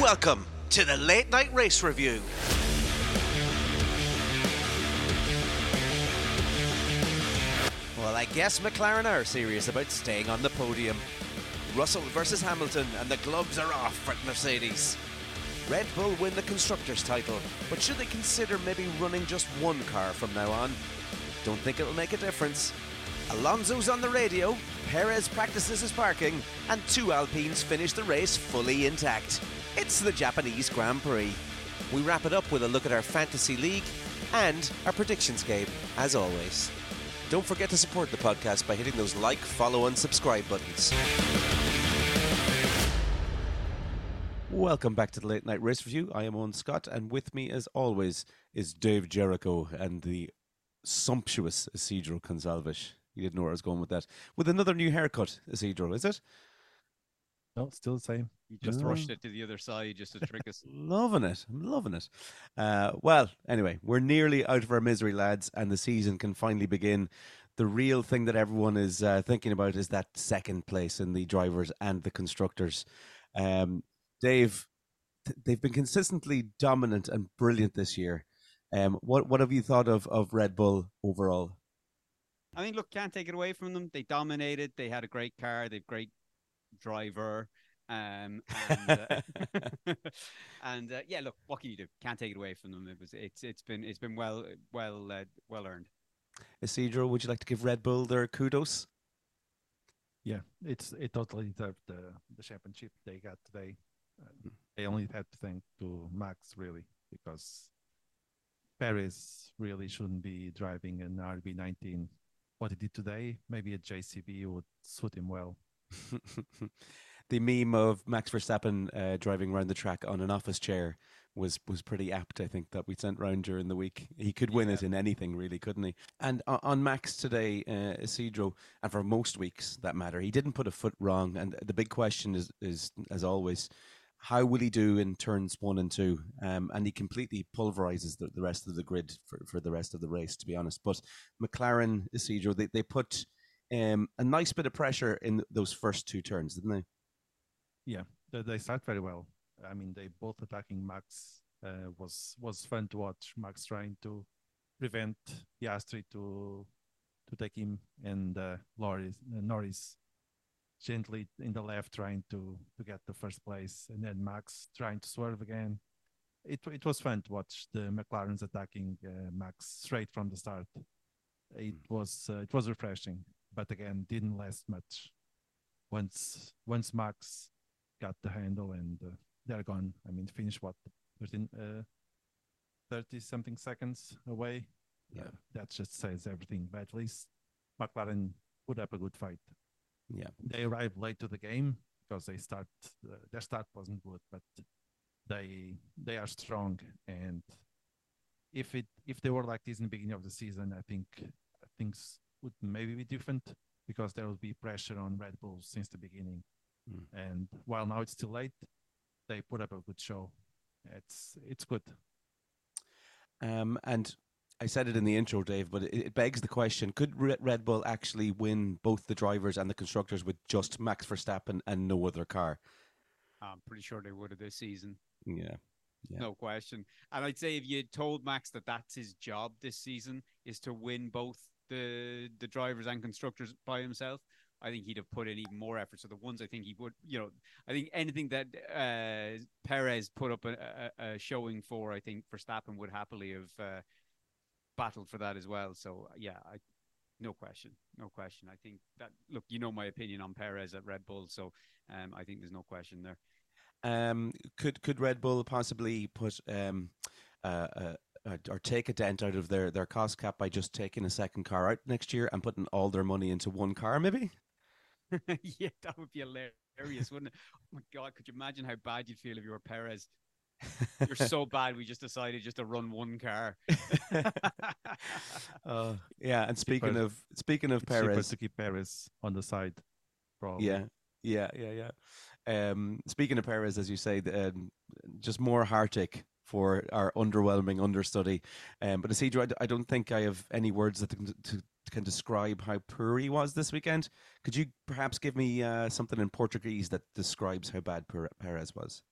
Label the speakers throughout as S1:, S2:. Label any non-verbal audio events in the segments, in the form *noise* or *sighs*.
S1: Welcome to the Late Night Race Review. Well, I guess McLaren are serious about staying on the podium. Russell versus Hamilton, and the gloves are off for Mercedes. Red Bull win the Constructors' title, but should they consider maybe running just one car from now on? Don't think it'll make a difference. Alonso's on the radio, Perez practices his parking, and two Alpines finish the race fully intact. It's the Japanese Grand Prix. We wrap it up with a look at our Fantasy League and our predictions game, as always. Don't forget to support the podcast by hitting those like, follow, and subscribe buttons. Welcome back to the Late Night Race Review. I am Owen Scott, and with me, as always, is Dave Jericho and the sumptuous Isidro Consalves. You didn't know where I was going with that. With another new haircut, Isidro, is it?
S2: No, still the same.
S3: You just
S2: Yeah.
S3: rushed it to the other side just to trick us. *laughs*
S1: Loving it. I'm loving it. Uh, well, anyway, we're nearly out of our misery, lads, and the season can finally begin. The real thing that everyone is uh, thinking about is that second place in the drivers and the constructors. Um, Dave, they've been consistently dominant and brilliant this year. Um, what what have you thought of, of Red Bull overall?
S3: I mean, look, can't take it away from them. They dominated. They had a great car. They've great driver. Um, and, uh, *laughs* *laughs* and uh, yeah, look, what can you do? Can't take it away from them. It was, it's, it's been, it's been well, well, uh, well earned.
S1: Isidro, would you like to give Red Bull their kudos?
S2: Yeah, it's it totally deserved the the championship they got today. Uh, they only had to thank to Max really because Perez really shouldn't be driving an RB19. What he did today, maybe a JCB would suit him well. *laughs*
S1: the meme of Max Verstappen uh, driving around the track on an office chair was was pretty apt. I think that we sent round during the week. He could win it in anything, really, couldn't he? And on, on Max today, uh, Isidro, and for most weeks that matter, he didn't put a foot wrong. And the big question is, is as always, how will he do in turns one and two? Um, and he completely pulverizes the, the rest of the grid for, for the rest of the race, to be honest. But McLaren, Isidro, they, they put um, a nice bit of pressure in those first two turns, didn't they?
S2: Yeah, they, they start very well. I mean, they both attacking Max uh, was was fun to watch. Max trying to prevent Piastri to to take him, and uh, Norris, uh, Norris gently in the left trying to to get the first place, and then Max trying to swerve again. It it was fun to watch the McLarens attacking uh, Max straight from the start. It was uh, it was refreshing, but again didn't last much. Once once Max got the handle and uh, they're gone. I mean, finish what 13, uh, 30 something seconds away.
S1: Yeah.
S2: Uh, that just says everything. But at least McLaren put up a good fight.
S1: Yeah.
S2: They arrived late to the game because they start uh, their start wasn't good, but they they are strong and if it if they were like this in the beginning of the season, I think things would maybe be different because there would be pressure on Red Bull since the beginning.
S1: Mm.
S2: And while now it's too late, they put up a good show. It's it's good.
S1: Um, and I said it in the intro, Dave, but it, it begs the question: Could Red Bull actually win both the drivers and the constructors with just Max Verstappen and no other car?
S3: I'm pretty sure they would have this season.
S1: Yeah, Yeah.
S3: No question. And I'd say if you told Max that that's his job this season is to win both the the drivers and constructors by himself, I think he'd have put in even more effort. So the ones I think he would, you know, I think anything that uh, Perez put up a, a, a showing for, I think Verstappen would happily have uh, battled for that as well. So yeah, I, no question, no question. I think that look, you know my opinion on Perez at Red Bull, so um, I think there's no question there.
S1: Um, could could Red Bull possibly put um, uh, uh, uh, or take a dent out of their, their cost cap by just taking a second car out next year and putting all their money into one car, maybe? *laughs*
S3: yeah, that would be hilarious, wouldn't it? Oh my god, could you imagine how bad you'd feel if you were Perez? You're *laughs* so bad. We just decided just to run one car. *laughs*
S1: uh, yeah, and speaking
S2: Cheaper-
S1: of speaking of
S2: It's
S1: Perez,
S2: to keep Perez on the side. Probably.
S1: Yeah, yeah, yeah, yeah. Um, speaking of Perez, as you say, um, just more heartache for our underwhelming understudy. Um, but Isidro, I, d- I don't think I have any words that can, to, can describe how poor he was this weekend. Could you perhaps give me uh, something in Portuguese that describes how bad Perez was?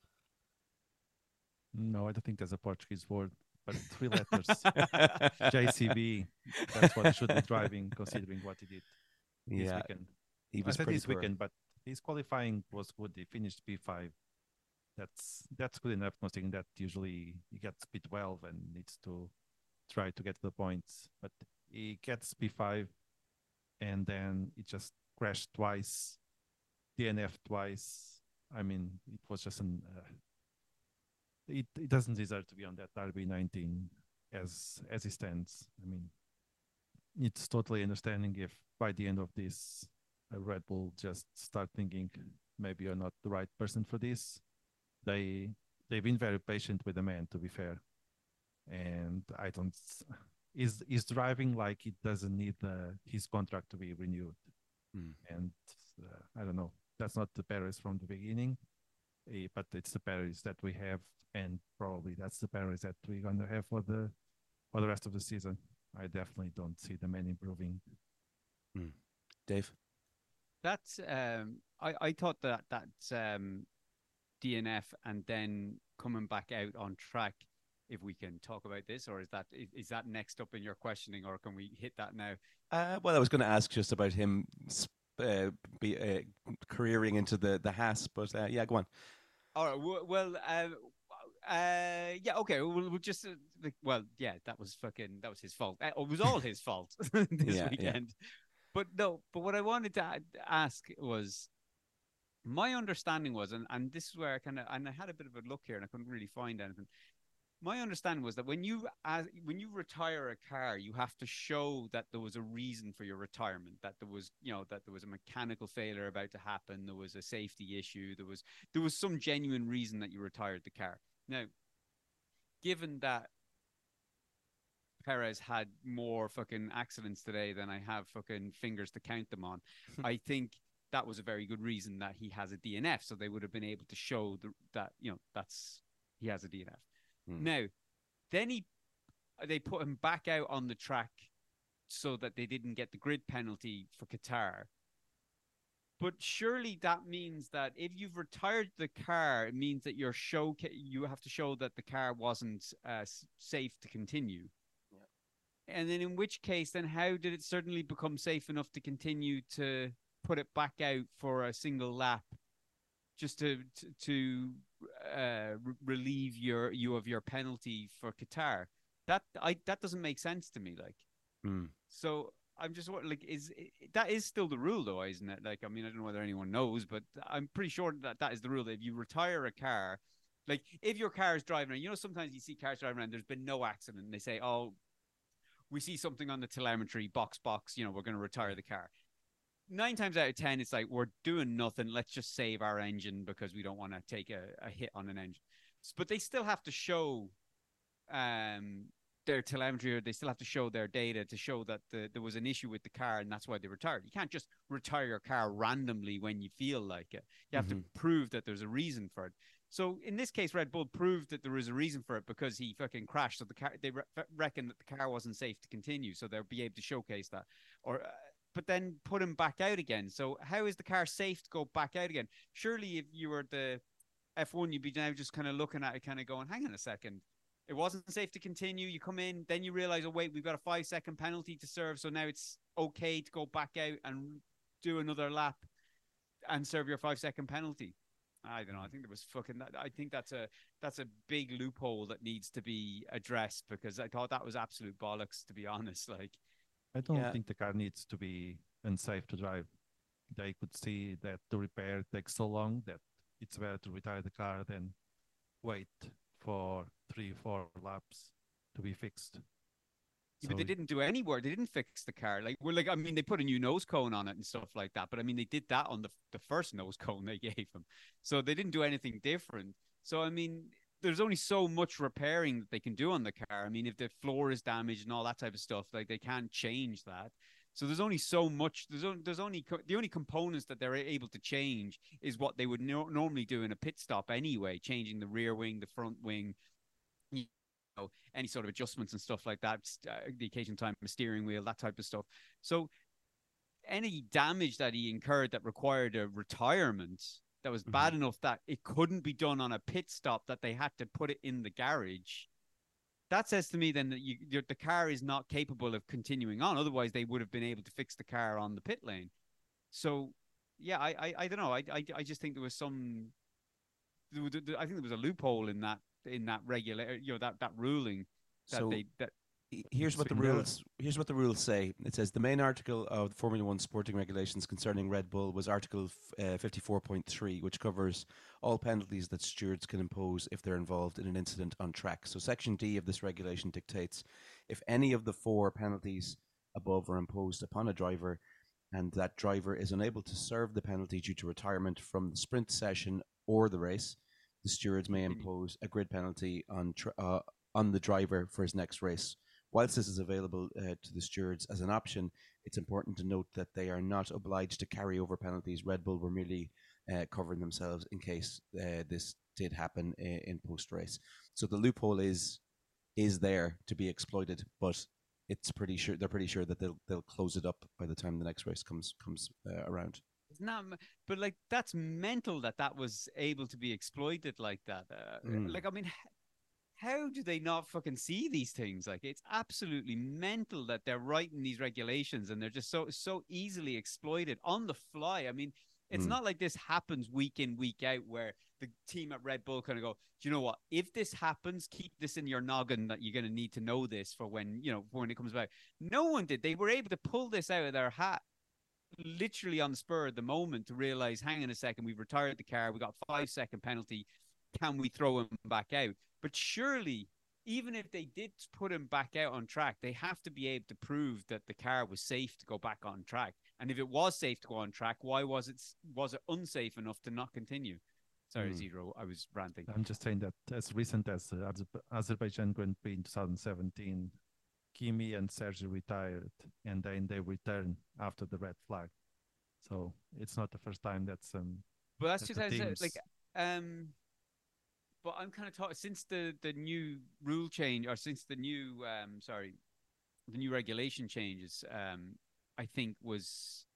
S2: No, I don't think there's a Portuguese word, but three letters. *laughs* JCB. That's what should be driving, considering what he did this
S1: yeah,
S2: weekend.
S1: he was
S2: I
S1: said
S2: this
S1: poor.
S2: weekend, but his qualifying was good. He finished P5. That's that's good enough, considering that usually he gets P12 and needs to try to get the points. But he gets P5, and then it just crashed twice, DNF twice. I mean, it was just an. Uh, it, it doesn't deserve to be on that RB19 as as it stands. I mean, it's totally understanding if by the end of this uh, Red Bull just start thinking maybe you're not the right person for this. They they've been very patient with the man, to be fair, and I don't. Is is driving like it doesn't need uh, his contract to be renewed,
S1: Hmm.
S2: and uh, I don't know. That's not the Perez from the beginning, eh, but it's the Perez that we have, and probably that's the Perez that we're gonna have for the for the rest of the season. I definitely don't see the man improving.
S1: Dave.
S3: That's um, I I thought that that's um, DNF and then coming back out on track. If we can talk about this, or is that is, that next up in your questioning, or can we hit that now?
S1: Uh, well, I was going to ask just about him uh, be uh, careering into the the Haas, but uh, yeah, go on.
S3: All right. Well, uh, uh, yeah. Okay. We'll, we'll just uh, like, well, yeah. That was fucking. That was his fault. Uh, It was all his fault *laughs* this
S1: Yeah, yeah.
S3: But no. But what I wanted to ask was, my understanding was, and and this is where I kind of and I had a bit of a look here, and I couldn't really find anything. My understanding was that when you as when you retire a car, you have to show that there was a reason for your retirement, that there was you know that there was a mechanical failure about to happen, there was a safety issue, there was there was some genuine reason that you retired the car. Now, given that Perez had more fucking accidents today than I have fucking fingers to count them on, *laughs* I think that was a very good reason that he has a DNF. So they would have been able to show the, that you know that's he has a DNF.
S1: Hmm.
S3: Now, then he they put him back out on the track so that they didn't get the grid penalty for Qatar. But surely that means that if you've retired the car, it means that your show you have to show that the car wasn't uh, safe to continue. And then, in which case, then how did it certainly become safe enough to continue to put it back out for a single lap, just to to, to uh, re- relieve your you of your penalty for Qatar? That I that doesn't make sense to me. Like,
S1: Hmm.
S3: so I'm just like is that is still the rule though, isn't it? Like I mean I don't know whether anyone knows, but I'm pretty sure that that is the rule. That if you retire a car, like if your car is driving around, you know sometimes you see cars driving around, there's been no accident, and they say, oh, we see something on the telemetry box box, you know, we're going to retire the car. Nine times out of ten, it's like we're doing nothing. Let's just save our engine because we don't want to take a, a hit on an engine. But they still have to show um their telemetry or they still have to show their data to show that the, there was an issue with the car and that's why they retired. You can't just retire your car randomly when you feel like it. You have
S1: Mhm.
S3: to prove that there's a reason for it. So in this case, Red Bull proved that there was a reason for it because he fucking crashed. So the car, they re- reckon that the car wasn't safe to continue. So they'll be able to showcase that. Or, uh, but then put him back out again. So how is the car safe to go back out again? Surely, if you were the F1, you'd be now just kind of looking at it, kind of going, "Hang on a second, it wasn't safe to continue." You come in, then you realize, "Oh wait, we've got a five second penalty to serve, so now it's okay to go back out and do another lap and serve your five second penalty." I don't know. I think there was fucking. That, I think that's a that's a big loophole that needs to be addressed because I thought that was absolute bollocks. To be *laughs* honest, like
S2: I don't
S1: Yeah.
S2: think the car needs to be unsafe to drive. They could see that the repair takes so long that it's better to retire the car than wait for three, four laps to be fixed.
S3: Yeah, but they didn't do any work. They didn't fix the car. Like we're like, I mean, they put a new nose cone on it and stuff like that. But I mean, they did that on the the first nose cone they *laughs* gave him. So they didn't do anything different. So I mean, there's only so much repairing that they can do on the car. I mean, if the floor is damaged and all that type of stuff, like they can't change that. So there's only so much. There's only, there's only the only components that they're able to change is what they would no- normally do in a pit stop anyway, changing the rear wing, the front wing, you know, any sort of adjustments and stuff like that. Uh, the occasional time, a steering wheel, that type of stuff. So any damage that he incurred that required a retirement that was mm-hmm. bad enough that it couldn't be done on a pit stop, that they had to put it in the garage. That says to me then that you, the car is not capable of continuing on. Otherwise, they would have been able to fix the car on the pit lane. So, yeah, I, I, I don't know. I, I, I just think there was some. I think there was a loophole in that in that regular, you know, that that ruling that
S1: So-
S3: they that
S1: here's what the rules here's what the rules say. It says the main article of the formula 1 sporting regulations concerning red bull was article uh, 54.3 which covers all penalties that stewards can impose if they're involved in an incident on track. So section d of this regulation dictates if any of the four penalties above are imposed upon a driver and that driver is unable to serve the penalty due to retirement from the sprint session or the race the stewards may impose a grid penalty on tr- uh, on the driver for his next race Whilst this is available uh, to the stewards as an option, it's important to note that they are not obliged to carry over penalties. Red Bull were merely uh, covering themselves in case uh, this did happen in, in post race. So the loophole is is there to be exploited, but it's pretty sure they're pretty sure that they'll they'll close it up by the time the next race comes comes uh, around.
S3: It's not, but like that's mental that that was able to be exploited like that. Uh,
S1: Mm.
S3: Like, I mean, how do they not fucking see these things? Like, it's absolutely mental that they're writing these regulations and they're just so so easily exploited on the fly. I mean, it's
S1: Mm.
S3: not like this happens week in week out where the team at Red Bull kind of go, do you know what? If this happens, keep this in your noggin that you're going to need to know this for when you know when it comes back. No one did. They were able to pull this out of their hat literally on the spur of the moment to realize, hang on a second, we've retired the car, we got five second penalty. Can we throw him back out? But surely, even if they did put him back out on track, they have to be able to prove that the car was safe to go back on track. And if it was safe to go on track, why was it was it unsafe enough to not continue? Sorry,
S1: Hmm.
S3: Zero, I was ranting.
S2: I'm just saying that as recent as uh, Azerbaijan Grand Prix in 2017, Kimi and Sergio retired, and then they return after the red flag. So it's not the first time that some
S3: But that's
S2: that
S3: just
S2: teams-
S3: like um. But I'm kind of talking since the the new rule change or since the new um sorry, the new regulation changes um I think was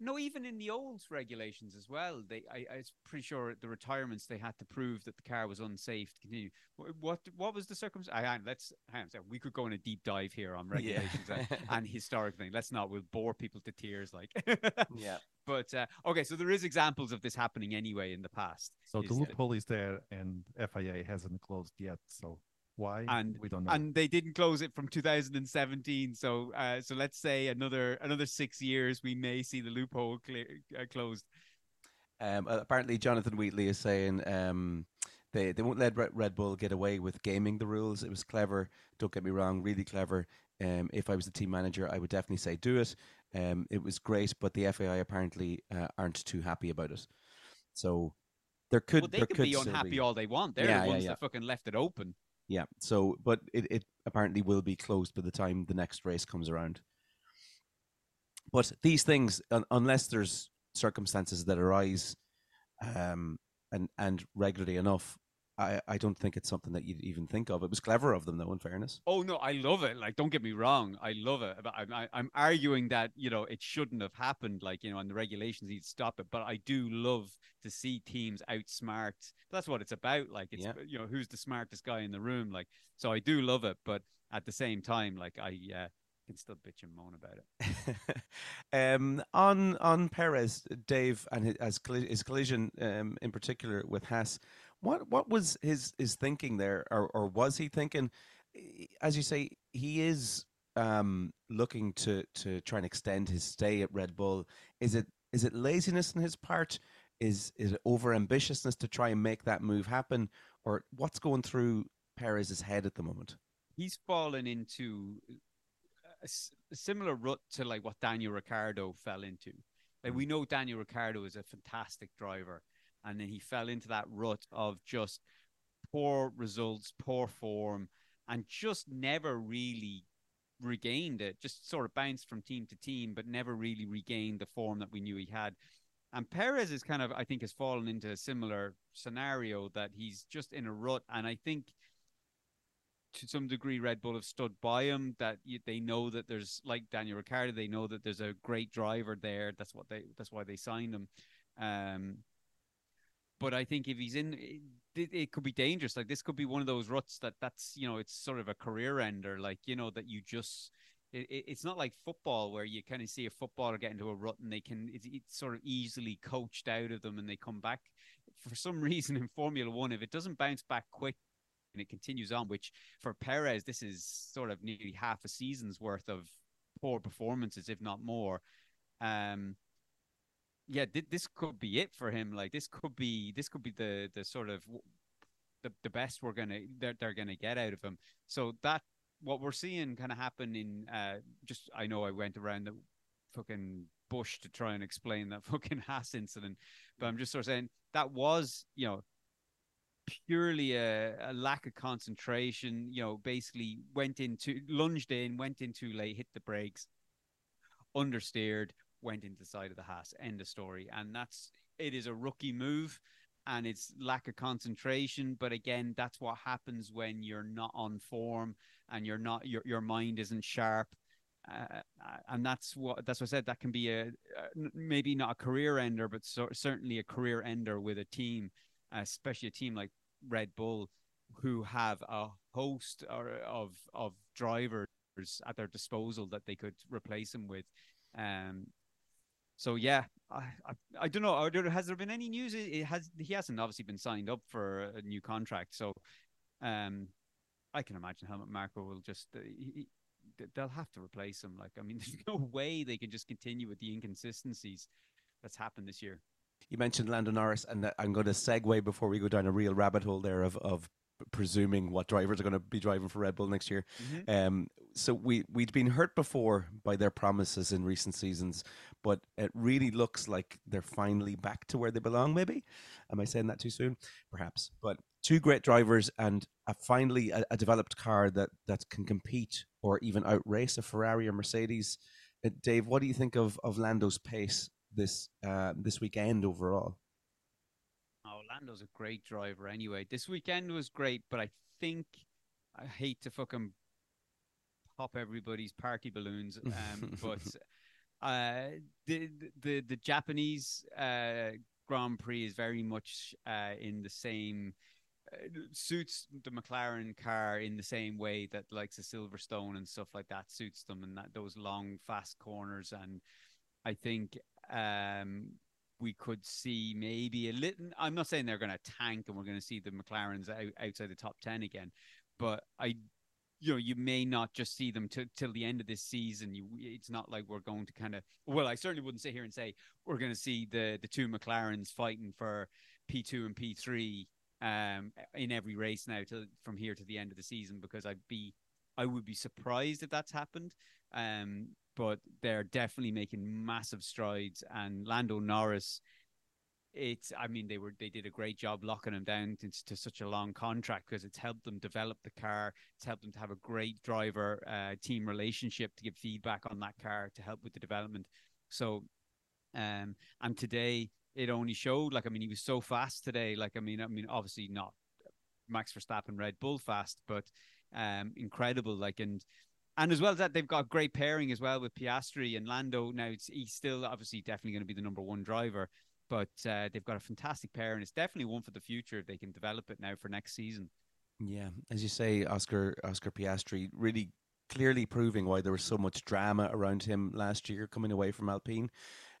S3: no even in the old regulations as well they I I was pretty sure at the retirements they had to prove that the car was unsafe to continue. Wh- What what was the circumstance? Hang on, let's hang on. We could go on a deep dive here on regulations and, and *laughs* historic thing. Let's not. We'll bore people to tears. Like
S1: yeah.
S3: But uh, okay, so there is examples of this happening anyway in the past.
S2: So
S3: is
S2: the loophole is there, and FIA hasn't closed yet. So why?
S3: And-
S2: we don't know.
S3: and they didn't close it from 2017. So uh, so let's say another another six years, we may see the loophole clear, uh, closed.
S1: Um, apparently, Jonathan Wheatley is saying um, they they won't let Red, Red Bull get away with gaming the rules. It was clever. Don't get me wrong, really clever. Um, if I was the team manager, I would definitely say do it. Um, it was great, but the FAI apparently uh, aren't too happy about it. So there could
S3: well, they
S1: there
S3: could
S1: could
S3: be unhappy
S1: be-
S3: all they want. They're
S1: Yeah,
S3: the
S1: yeah,
S3: ones
S1: yeah.
S3: that fucking left it open.
S1: Yeah. So, but it, it apparently will be closed by the time the next race comes around. But these things, un- unless there's circumstances that arise, um, and and regularly enough, I I don't think it's something that you'd even think of. It was clever of them, though. In fairness.
S3: Oh no, I love it. Like, don't get me wrong, I love it. But I'm I, I'm arguing that you know it shouldn't have happened. Like you know, and the regulations need to stop it. But I do love to see teams outsmart. That's what it's about. Like it's
S1: Yeah.
S3: you know who's the smartest guy in the room. Like so, I do love it. But at the same time, like I uh, can still bitch and moan about it. *laughs*
S1: um, on on Perez, Dave, and his, as his collision um, in particular with Haas, what what was his his thinking there, or or was he thinking? eh, As you say, he is um, looking to to try and extend his stay at Red Bull. Is it is it laziness on his part? Is is it over ambitiousness to try and make that move happen, or what's going through Perez's head at the moment?
S3: He's fallen into a, s- a similar rut to like what Daniel Ricciardo fell into. Like
S1: Mm.
S3: we know Daniel Ricciardo is a fantastic driver, and then he fell into that rut of just poor results, poor form, and just never really regained it. Just sort of bounced from team to team, but never really regained the form that we knew he had. And Perez is kind of, I think, has fallen into a similar scenario that he's just in a rut. And I think to some degree, Red Bull have stood by him. That they know that there's like Daniel Ricciardo, they know that there's a great driver there. That's what they. That's why they signed him. Um, but I think if he's in, it, it, could be dangerous. Like this could be one of those ruts that that's you know it's sort of a career ender. Like you know that you just. It, it's not like football where you kind of see a footballer get into a rut and they can it's, it's sort of easily coached out of them and they come back for some *laughs* reason in Formula One if it doesn't bounce back quick and it continues on which for Perez this is sort of nearly half a season's worth of poor performances if not more um yeah, th- this could be it for him. Like this could be this could be the the sort of the, the best we're gonna they're, they're gonna get out of him. So that what we're seeing kind of happen in uh just I know I went around the fucking bush to try and explain that *laughs* fucking Haas incident, but I'm just sort of saying that was you know purely a, a lack of concentration. You know, basically went into lunged in, went in too late, hit the brakes, understeered went into the side of the Haas. End of story. And that's it is a rookie move and it's lack of concentration. But again, that's what happens when you're not on form and you're not your your mind isn't sharp. Uh, and that's what that's what I said. That can be a, maybe not a career ender, but so, certainly a career ender with a team, especially a team like Red Bull, who have a host or, of of drivers at their disposal that they could replace him with. Um, so yeah, I, I, I don't know. Has there been any news? It has he hasn't obviously been signed up for a new contract, so um, I can imagine Helmut Marko will just uh, he, they'll have to replace him. Like I mean, *laughs* there's no way they can just continue with the inconsistencies that's happened this year.
S1: You mentioned Lando Norris, and I'm going to segue before we go down a real rabbit hole there of, of presuming what drivers are going to be driving for Red Bull next year. Mm-hmm. Um, so we we'd been hurt before by their promises in recent seasons, but it really looks like they're finally back to where they belong. Maybe, am I saying that too soon? Perhaps. But two great drivers and a, finally a, a developed car that that can compete or even outrace a Ferrari or Mercedes. Uh, Dave, what do you think of of Lando's pace this uh, this weekend overall?
S3: Lando's a great driver anyway. This weekend was great, but I think I hate to fucking pop everybody's party balloons, *laughs* um, but uh, the the the Japanese uh, Grand Prix is very much uh, in the same uh, suits the McLaren car in the same way that likes a Silverstone and stuff like that suits them and that those long fast corners and I think um, we could see maybe a little I'm not saying they're going to tank and we're going to see the McLarens out, outside the top 10 again but I you know you may not just see them t- till the end of this season. You, it's not like we're going to kind of. Well, I certainly wouldn't sit here and say we're going to see the the two McLarens fighting for P two and P three um, in every race now to from here to the end of the season because I'd be I would be surprised if that's happened. Um, but they're definitely making massive strides, and Lando Norris it's i mean they were they did a great job locking him down to, to, such a long contract because it's helped them develop the car. It's helped them to have a great driver uh, team relationship to give feedback on that car to help with the development. So um and today it only showed like i mean he was so fast today. Like i mean i mean obviously not max verstappen red bull fast but um incredible. Like and and as well as that, they've got great pairing as well with Piastri and Lando. Now, he's still obviously definitely going to be the number one driver, but uh, they've got a fantastic pair, and it's definitely one for the future if they can develop it now for next season.
S1: Yeah, as you say, Oscar Oscar Piastri really clearly proving why there was so much drama around him last year coming away from Alpine.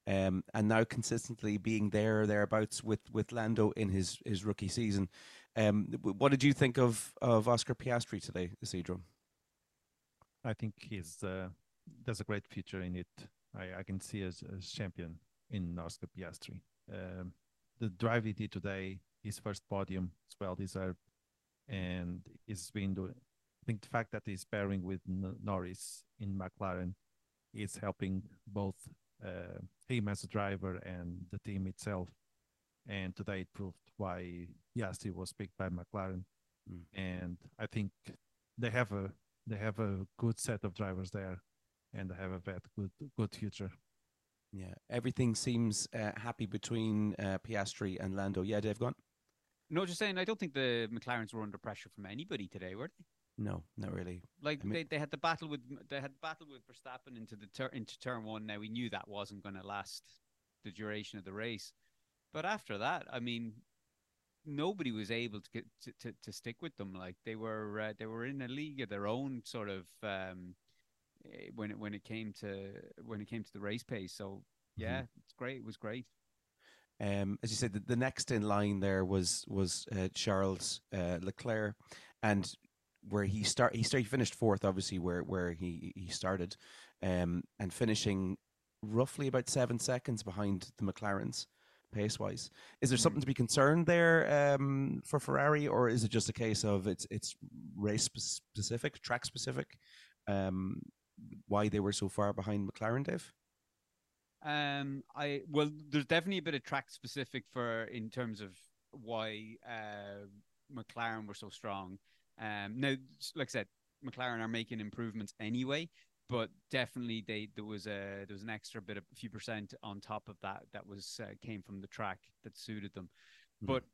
S1: Um, and now consistently being there or thereabouts with, with Lando in his, his rookie season. Um, what did you think of, of Oscar Piastri today, Isidro?
S2: I think he's uh, there's a great future in it. I, I can see as, a champion in Oscar Piastri. Um, the drive he did today, his first podium, is well deserved, and he's been doing. I think the fact that he's pairing with Norris in McLaren is helping both uh, him as a driver and the team itself. And today it proved why Piastri was picked by McLaren, mm. and I think they have a they have a good set of drivers there, and they have a very good good future.
S1: Yeah, everything seems uh, happy between uh, Piastri and Lando. Yeah, Dave, gone.
S3: No, just saying. I don't think the McLarens were under pressure from anybody today, were they?
S1: No, not really.
S3: Like I mean, they, they had the battle with they had battle with Verstappen into the tur- into turn one. Now we knew that wasn't going to last the duration of the race, but after that, I mean, nobody was able to get to, to, to stick with them. Like they were uh, they were in a league of their own, sort of um, eh, when it when it came to when it came to the race pace. So yeah, mm-hmm. it's great. It was great.
S1: Um, as you said, the, the, next in line there was was uh, Charles uh, Leclerc, and where he start he started he finished fourth, obviously where where he he started, um, and finishing roughly about seven seconds behind the McLarens pace wise. Is there something to be concerned there um, for Ferrari, or is it just a case of it's it's race specific, track specific? Um, why they were so far behind McLaren, Dave?
S3: Um, I well, there's definitely a bit of track specific for in terms of why uh, McLaren were so strong. Um, now, like I said, McLaren are making improvements anyway, but definitely they there was a there was an extra bit of a few percent on top of that that was uh, came from the track that suited them. Mm. But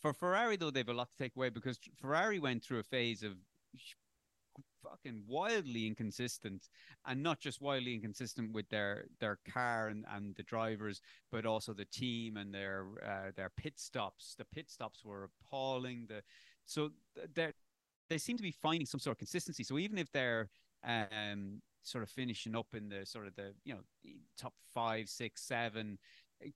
S3: for Ferrari though, they've a lot to take away because Ferrari went through a phase of fucking wildly inconsistent and not just wildly inconsistent with their their car and, and the drivers but also the team and their uh, their pit stops the pit stops were appalling the so they they seem to be finding some sort of consistency so even if they're um sort of finishing up in the sort of the you know top five six seven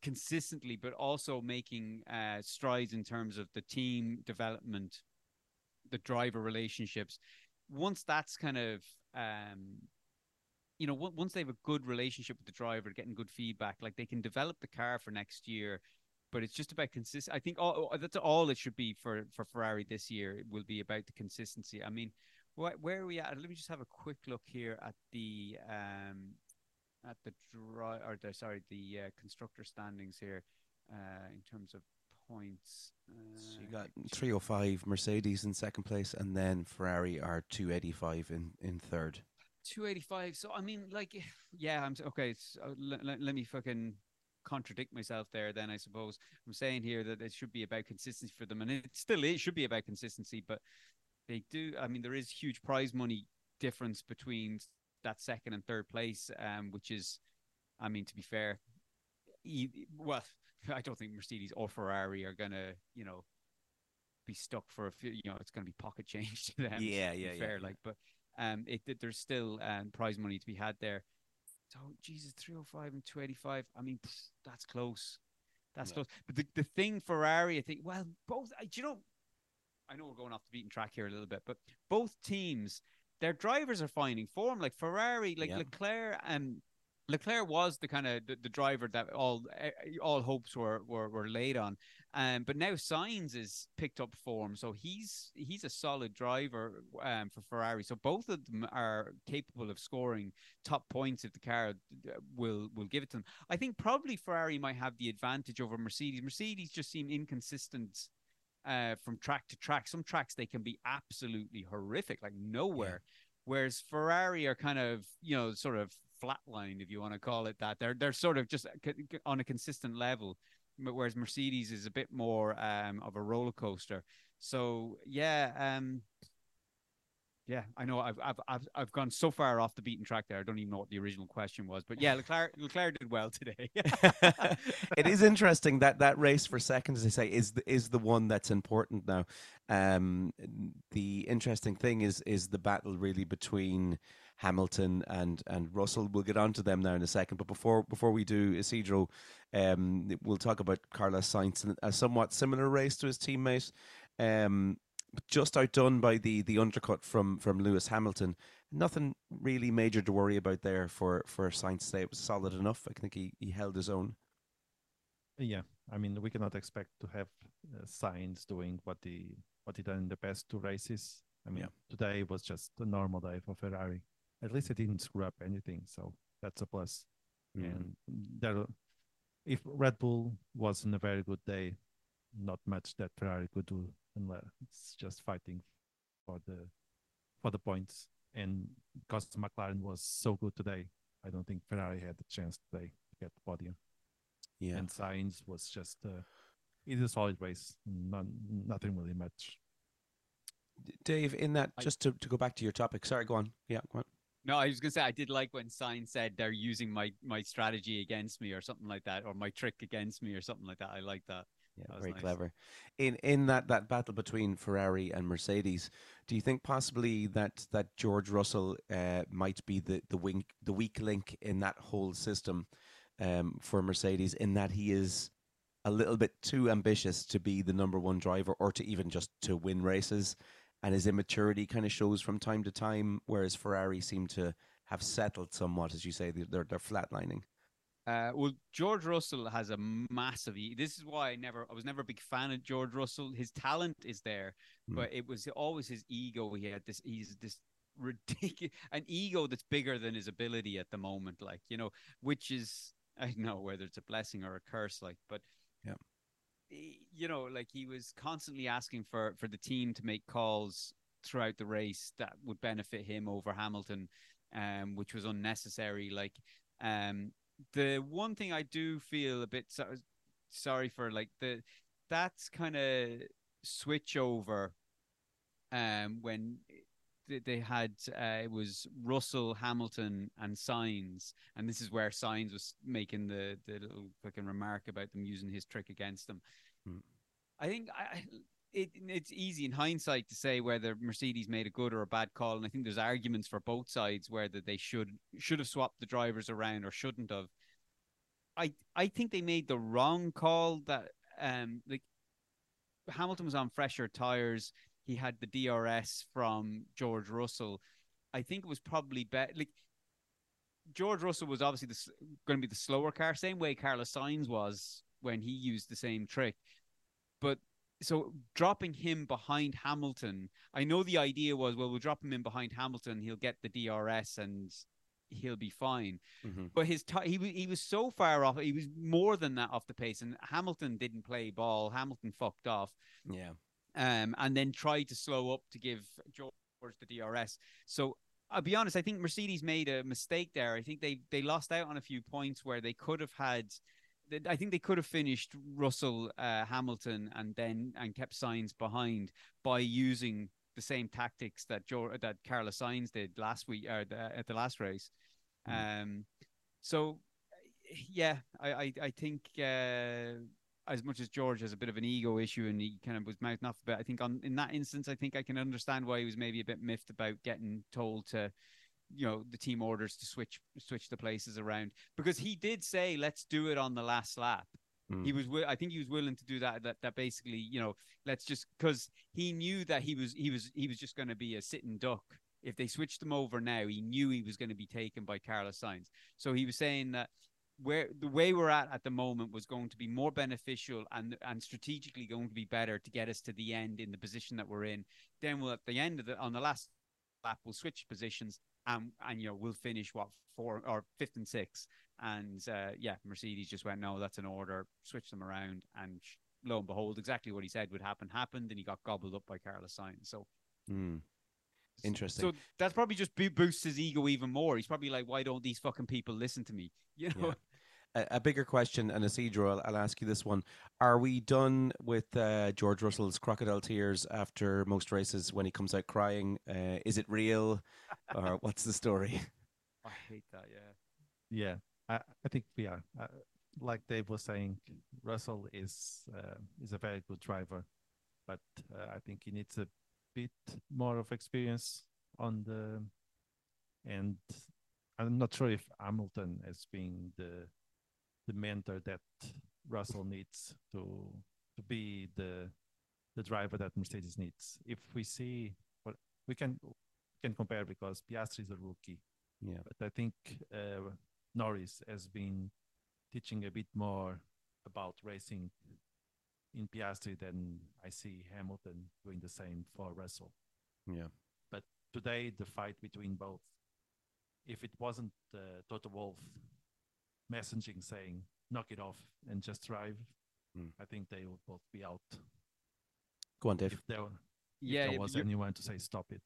S3: consistently but also making uh strides in terms of the team development the driver relationships. Once that's kind of um you know once they have a good relationship with the driver getting good feedback like they can develop the car for next year but it's just about consist i think all that's all it should be for for ferrari this year it will be about the consistency. I mean wh- where are we at let me just have a quick look here at the um at the dry or the sorry the uh, constructor standings here uh in terms of points. Uh,
S1: so you got 305 Mercedes in second place, and then Ferrari are 285 in, in third.
S3: 285. So, I mean, like, *sighs* yeah, I'm okay. Uh, let, let, let me fucking contradict myself there then i suppose i'm saying here that it should be about consistency for them and it still is should be about consistency but they do i mean there is huge prize money difference between that second and third place um which is i mean to be fair well *laughs* I don't think Mercedes or Ferrari are gonna, you know, be stuck for a few. You know, it's gonna be pocket *laughs* change to them.
S1: Yeah, yeah, yeah.
S3: Fair, like, but um, it, it there's still um prize money to be had there. So Jesus, three hundred five and two eighty five. I mean, pff, that's close. That's yeah. close. But the, the thing Ferrari, I think, well, both. Do You know, I know we're going off the beaten track here a little bit, but both teams, their drivers are finding form. Like Ferrari, like yeah. Leclerc and Leclerc was the kind of the, the, driver that all eh, all hopes were were, were laid on, um, but now Sainz is picked up form, so he's he's a solid driver um, for Ferrari. So both of them are capable of scoring top points if the car will will give it to them. I think probably Ferrari might have the advantage over Mercedes. Mercedes just seem inconsistent uh, from track to track. Some tracks they can be absolutely horrific, like nowhere. Yeah. Whereas Ferrari are kind of, you know, sort of flatlined, if you want to call it that. They're they're sort of just on a consistent level, whereas Mercedes is a bit more um, of a roller coaster. So yeah, um, yeah, I know I've, I've I've I've gone so far off the beaten track there. I don't even know what the original question was, but yeah, Leclerc Leclerc did well today. *laughs*
S1: it is interesting that that race for second, as I say, is the, is the one that's important now. Um, the interesting thing is is the battle really between Hamilton and and Russell. We'll get on to them now in a second. But before before we do, Isidro, um, we'll talk about Carlos Sainz in a somewhat similar race to his teammate. Um, just outdone by the the undercut from from Lewis Hamilton. Nothing really major to worry about there for for Sainz today. It was solid enough. I think he, he held his own.
S2: Yeah, I mean we cannot expect to have uh, Sainz doing what he what he done in the past two races. I mean yeah. today was just a normal day for Ferrari at least it didn't screw up anything, so that's a plus. Mm. And there, if Red Bull was in a very good day, not much that Ferrari could do, unless it's just fighting for the for the points. And because McLaren was so good today, I don't think Ferrari had the chance today to get the podium. Yeah, and Sainz was just uh, it's a solid race, None, nothing really much.
S1: Dave, in that, just to, to go back to your topic. Sorry, go on. Yeah, go on.
S3: No, I was gonna say I did like when Sainz said they're using my my strategy against me or something like that, or my trick against me or something like that. I like that.
S1: Yeah, very
S3: nice.
S1: clever. In in that, that battle between Ferrari and Mercedes, do you think possibly that that George Russell uh, might be the the wink, the weak link in that whole system um, for Mercedes, in that he is a little bit too ambitious to be the number one driver or to even just to win races, and his immaturity kind of shows from time to time, whereas Ferrari seem to have settled somewhat, as you say, they're they're, they're flatlining.
S3: Uh, well, George Russell has a massive. This is why I never, I was never a big fan of George Russell. His talent is there,
S1: Hmm.
S3: but it was always his ego. He had this. He's this ridiculous, an ego that's bigger than his ability at the moment. Like you know, which is I don't know whether it's a blessing or a curse. Like, but
S1: Yeah.
S3: you know, like he was constantly asking for for the team to make calls throughout the race that would benefit him over Hamilton, um, which was unnecessary. Like, um, the one thing I do feel a bit so- sorry for, like the that's kind of switch over, um, when they had uh, it was Russell, Hamilton, and Sainz, and this is where Sainz was making the the little fucking remark about them using his trick against them.
S1: Hmm.
S3: I think I, I- it it's easy in hindsight to say whether Mercedes made a good or a bad call, and I think there's arguments for both sides whether they should should have swapped the drivers around or shouldn't have. I I think they made the wrong call. That um like Hamilton was on fresher tires. He had the DRS from George Russell. I think it was probably better. Like George Russell was obviously the, going to be the slower car, same way Carlos Sainz was when he used the same trick. But so dropping him behind Hamilton, I know the idea was, well, we'll drop him in behind Hamilton, he'll get the DRS and he'll be fine.
S1: Mm-hmm.
S3: But his ti he was he was so far off. He was more than that off the pace, and Hamilton didn't play ball. Hamilton fucked off
S1: Yeah.
S3: um, and then tried to slow up to give George the DRS. So I'll be honest, I think Mercedes made a mistake there. I think they they lost out on a few points where they could have had. I think they could have finished Russell, uh, Hamilton, and then and kept Sainz behind by using the same tactics that Joe, that Carlos Sainz did last week or the, at the last race. Um, so yeah, I I, I think uh, as much as George has a bit of an ego issue and he kind of was mouthing off a bit, I think on in that instance, I think I can understand why he was maybe a bit miffed about getting told to, you know, the team orders to switch switch the places around because he did say let's do it on the last lap.
S1: Mm.
S3: He was, I think he was willing to do that. That that basically, you know, let's just because he knew that he was he was he was just going to be a sitting duck. If they switched him over now, he knew he was going to be taken by Carlos Sainz. So he was saying that where the way we're at at the moment was going to be more beneficial and and strategically going to be better to get us to the end in the position that we're in. Then we'll at the end of the on the last we'll switch positions and and you know we'll finish what four or fifth and sixth. And uh, yeah, Mercedes just went no, that's an order, switch them around, and lo and behold, exactly what he said would happen happened, and he got gobbled up by Carlos Sainz. So
S1: Mm. Interesting.
S3: so that's probably just bo- boosts his ego even more. He's probably like, why don't these fucking people listen to me? *laughs* You know.
S1: A, a bigger question, and Isidro, I'll, I'll ask you this one: Are we done with uh, George Russell's crocodile tears after most races when he comes out crying? Uh, is it real, *laughs* or what's the story?
S3: I hate that. Yeah.
S2: Yeah, I, I think we are. Uh, like Dave was saying, Russell is uh, is a very good driver, but uh, I think he needs a bit more of experience on the. And I'm not sure if Hamilton has been the the mentor that Russell needs to to be the the driver that Mercedes needs. If we see what we can can compare because Piastri is a rookie,
S1: Yeah.
S2: but I think uh, Norris has been teaching a bit more about racing in Piastri than I see Hamilton doing the same for Russell.
S1: Yeah.
S2: But today, the fight between both, if it wasn't uh, Toto Wolff messaging saying "knock it off" and just drive,
S1: Hmm.
S2: I think they would both be out.
S1: Go on, Dave.
S2: If there, if
S3: Yeah,
S2: there
S3: yeah,
S2: was
S3: you're-
S2: anyone to say stop it.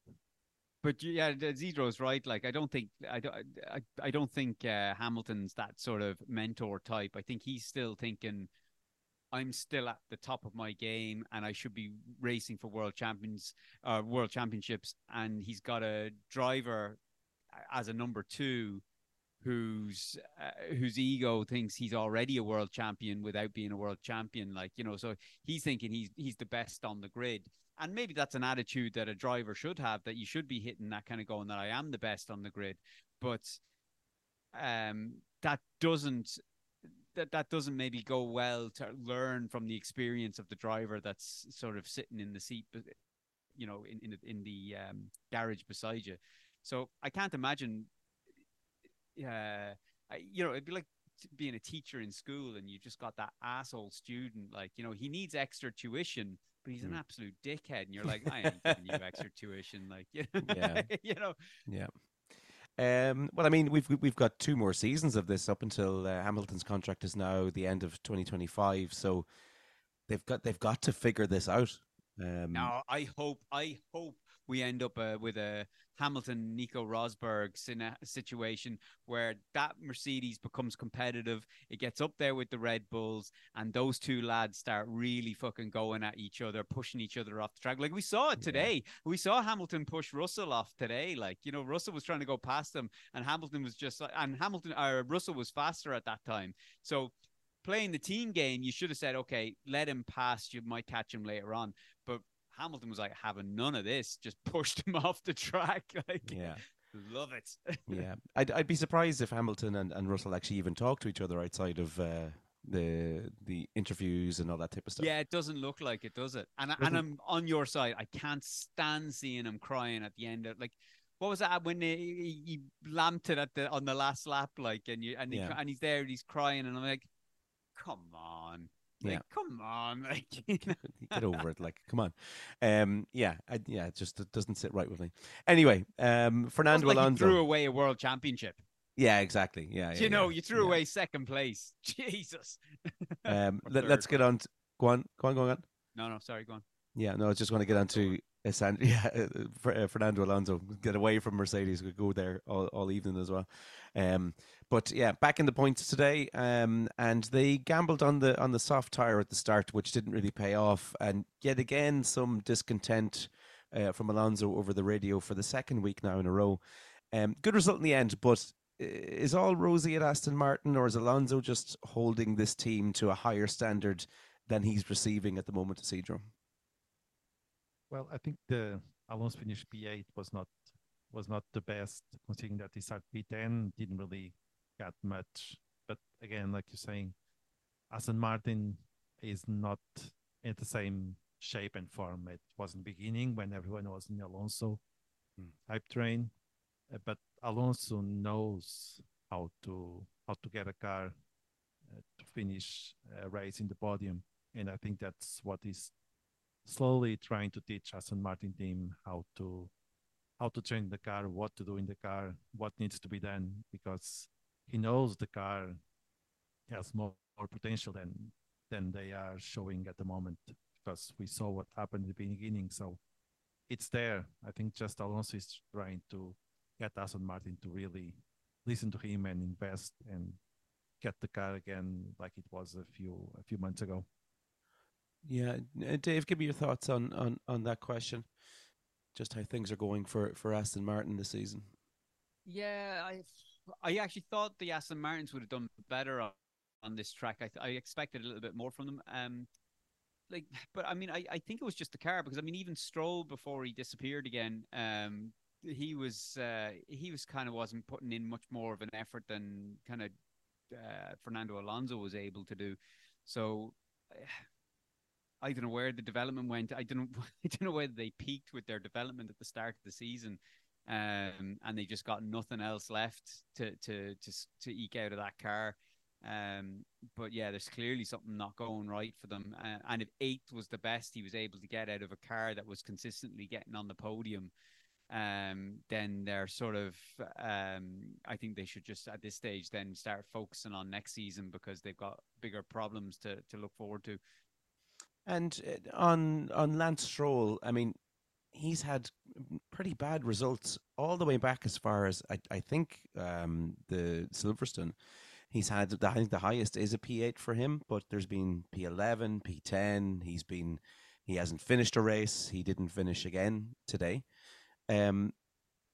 S3: but yeah, the- Zidro's right. Like, I don't think I don't I, I don't think uh, Hamilton's that sort of mentor type. I think he's still thinking, I'm still at the top of my game, and I should be racing for world champions, uh, world championships. And he's got a driver as a number two whose uh, whose ego thinks he's already a world champion without being a world champion. Like you know, so he's thinking he's he's the best on the grid, and maybe that's an attitude that a driver should have. That you should be hitting that kind of going that I am the best on the grid, but um, that doesn't that that doesn't maybe go well to learn from the experience of the driver that's sort of sitting in the seat, you know, in in the, in the um, garage beside you. So I can't imagine uh, you know, it'd be like being a teacher in school and you just got that asshole student. Like, you know, he needs extra tuition, but he's an mm. absolute dickhead. And you're like, I ain't giving you *laughs* extra tuition. Like, *laughs* you know, yeah. *laughs* you know.
S1: Yeah. Um, well, I mean, we've we've got two more seasons of this up until uh, Hamilton's contract is now the end of 2025. So they've got they've got to figure this out.
S3: Um, now, I hope I hope we end up uh, with a Hamilton Nico Rosberg situation where that Mercedes becomes competitive. It gets up there with the Red Bulls, and those two lads start really fucking going at each other, pushing each other off the track. Like we saw it today. Yeah. We saw Hamilton push Russell off today. Like you know, Russell was trying to go past him, and Hamilton was just and Hamilton or Russell was faster at that time. So playing the team game, you should have said, okay, let him pass. You might catch him later on. But Hamilton was like having none of this, just *laughs* pushed him off the track. *laughs* Like,
S1: yeah.
S3: Love it. *laughs*
S1: yeah. I'd, I'd be surprised if Hamilton and, and Russell actually even talk to each other outside of uh, the the interviews and all that type of stuff.
S3: Yeah, it doesn't look like it, does it? And, and I'm on your side. I can't stand seeing him crying at the end of like what was that when he, he lamped it at the on the last lap, like, and you and, he, yeah. and he's there, and he's crying, and I'm like, come on, like, yeah. come on, *laughs* like
S1: get over it. Like, come on. Um, yeah, I, yeah, it just it doesn't sit right with me. Anyway, um, Fernando
S3: like
S1: Alonso
S3: threw away a world championship.
S1: Yeah, exactly. Yeah, yeah
S3: you know,
S1: yeah,
S3: you threw yeah. away second place. *laughs* Jesus.
S1: um, let, us get on. To, go on, go on, go on.
S3: No, no, sorry, go on.
S1: Yeah, no, I just want to get on to *laughs* yeah, uh, Fernando Alonso get away from Mercedes. Could go there all, all evening as well. Um, but yeah, back in the points today, um, and they gambled on the on the soft tire at the start, which didn't really pay off. And yet again, some discontent uh, from Alonso over the radio for the second week now in a row. Um, good result in the end, but is all rosy at Aston Martin, or is Alonso just holding this team to a higher standard than he's receiving at the moment, Isidro?
S2: Well, I think the Alonso finish P8 was not was not the best, considering that he started P10, didn't really get much. But again, like you're saying, Aston Martin is not in the same shape and form it was in the beginning when everyone was in Alonso mm. hype train. Uh, but Alonso knows how to how to get a car uh, to finish a race in the podium, and I think that's what is slowly trying to teach Aston Martin team how to how to train the car, what to do in the car, what needs to be done, because he knows the car has more, more potential than than they are showing at the moment. Because we saw what happened at the beginning, so it's there. I think just Alonso is trying to get Aston Martin to really listen to him and invest and get the car again like it was a few a few months ago.
S1: Yeah, uh, Dave, give me your thoughts on on on that question. Just how things are going for for Aston Martin this season.
S3: Yeah, I I actually thought the Aston Martins would have done better on, on this track. I I expected a little bit more from them. Um, like, but I mean, I I think it was just the car because I mean, even Stroll before he disappeared again, um, he was uh he was kind of wasn't putting in much more of an effort than kind of uh, Fernando Alonso was able to do. So. I don't know where the development went. I don't *laughs* I don't know whether they peaked with their development at the start of the season, um, and they just got nothing else left to to to to eke out of that car. Um, but yeah, there's clearly something not going right for them. Uh, and if eighth was the best he was able to get out of a car that was consistently getting on the podium, um, then they're sort of. Um, I think they should just at this stage then start focusing on next season because they've got bigger problems to to look forward to.
S1: And uh, on on Lance Stroll, I mean, he's had pretty bad results all the way back as far as I, I think um, the Silverstone. He's had the, I think the highest is a P8 for him, but there's been P11, P10. He's been he hasn't finished a race. He didn't finish again today. Um,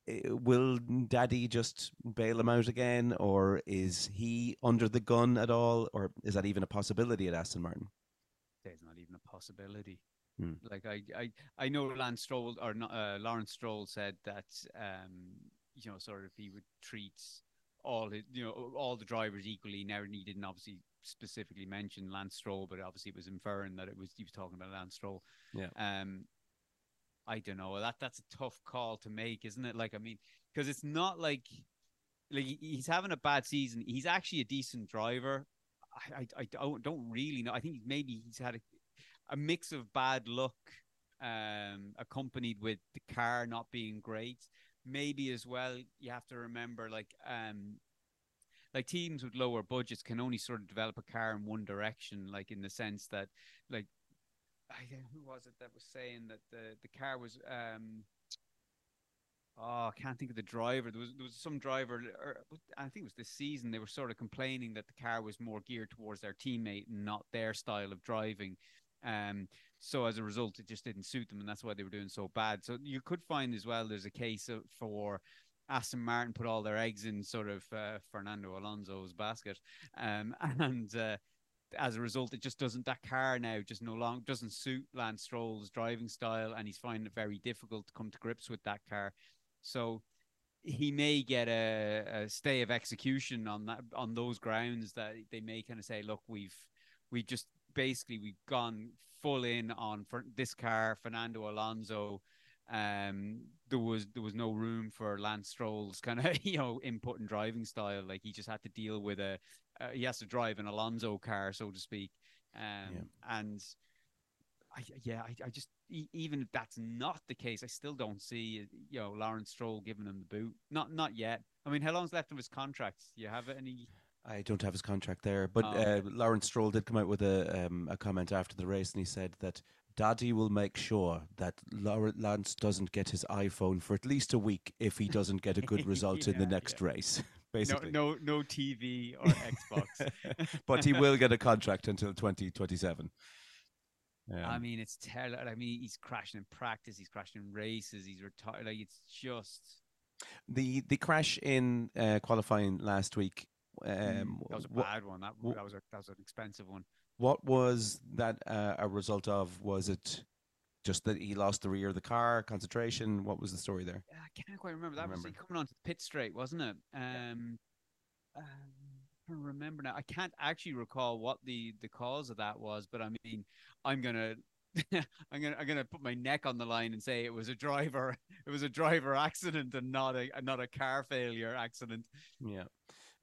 S1: will Daddy just bail him out again, or is he under the gun at all, or is that even a possibility at Aston Martin?
S3: There's not even a possibility.
S1: Hmm.
S3: Like I, I, I know Lance Stroll or not, uh, Lawrence Stroll said that um, you know, sort of he would treat all his, you know, all the drivers equally. Now he didn't obviously specifically mention Lance Stroll, but obviously it was inferring that it was he was talking about Lance Stroll.
S1: Yeah.
S3: Um, I don't know. That that's a tough call to make, isn't it? Like, I mean, because it's not like like he's having a bad season. He's actually a decent driver. I I, I don't don't really know. I think maybe he's had a, a mix of bad luck, um, accompanied with the car not being great. Maybe as well, you have to remember like um. Like teams with lower budgets can only sort of develop a car in one direction, like in the sense that, like, I who was it that was saying that the the car was um Oh, I can't think of the driver. There was there was some driver, or I think it was this season. They were sort of complaining that the car was more geared towards their teammate and not their style of driving. Um, so as a result, it just didn't suit them, and that's why they were doing so bad. So you could find as well. There's a case for Aston Martin put all their eggs in sort of uh, Fernando Alonso's basket, um, *laughs* and uh, as a result, it just doesn't. That car now just no longer doesn't suit Lance Stroll's driving style, and he's finding it very difficult to come to grips with that car. So he may get a, a stay of execution on that on those grounds that they may kind of say, look, we've we just basically we've gone full in on for this car, Fernando Alonso. Um, there was there was no room for Lance Stroll's kind of *laughs* you know input and driving style. Like he just had to deal with a uh, he has to drive an Alonso car, so to speak. Um, and I, yeah, I, I just e- even if that's not the case, I still don't see you know Lawrence Stroll giving him the boot. Not not yet. I mean, how long's left of his contract? Do you have any?
S1: I don't have his contract there, but
S3: Oh,
S1: uh. Lawrence Stroll did come out with a um, a comment after the race, and he said that Daddy will make sure that Lance doesn't get his iPhone for at least a week if he doesn't get a good *laughs* result in the
S3: Yeah,
S1: next race. *laughs*
S3: No,
S1: Basically,
S3: no, no TV or Xbox. *laughs*
S1: but he will get a contract until 2027.
S3: I
S1: Um,
S3: mean, it's terrible. I mean, he's crashing in practice. He's crashing in races. He's retired. Like it's just
S1: the the crash in uh, qualifying last week. Um,
S3: mm, that was a
S1: wha-
S3: bad one. That, that was a that was an expensive one.
S1: What was that uh, a result of? Was it just that he lost the rear of the car, concentration? What was the story there?
S3: Yeah, I can't quite remember. That was
S1: remember.
S3: like coming onto the pit straight, wasn't it? Um, um, I remember now. I can't actually recall what the the cause of that was, but I mean, I'm gonna. *laughs* I'm gonna I'm gonna put my neck on the line and say it was a driver *laughs* it was a driver accident and not a not a car failure accident.
S1: Yeah.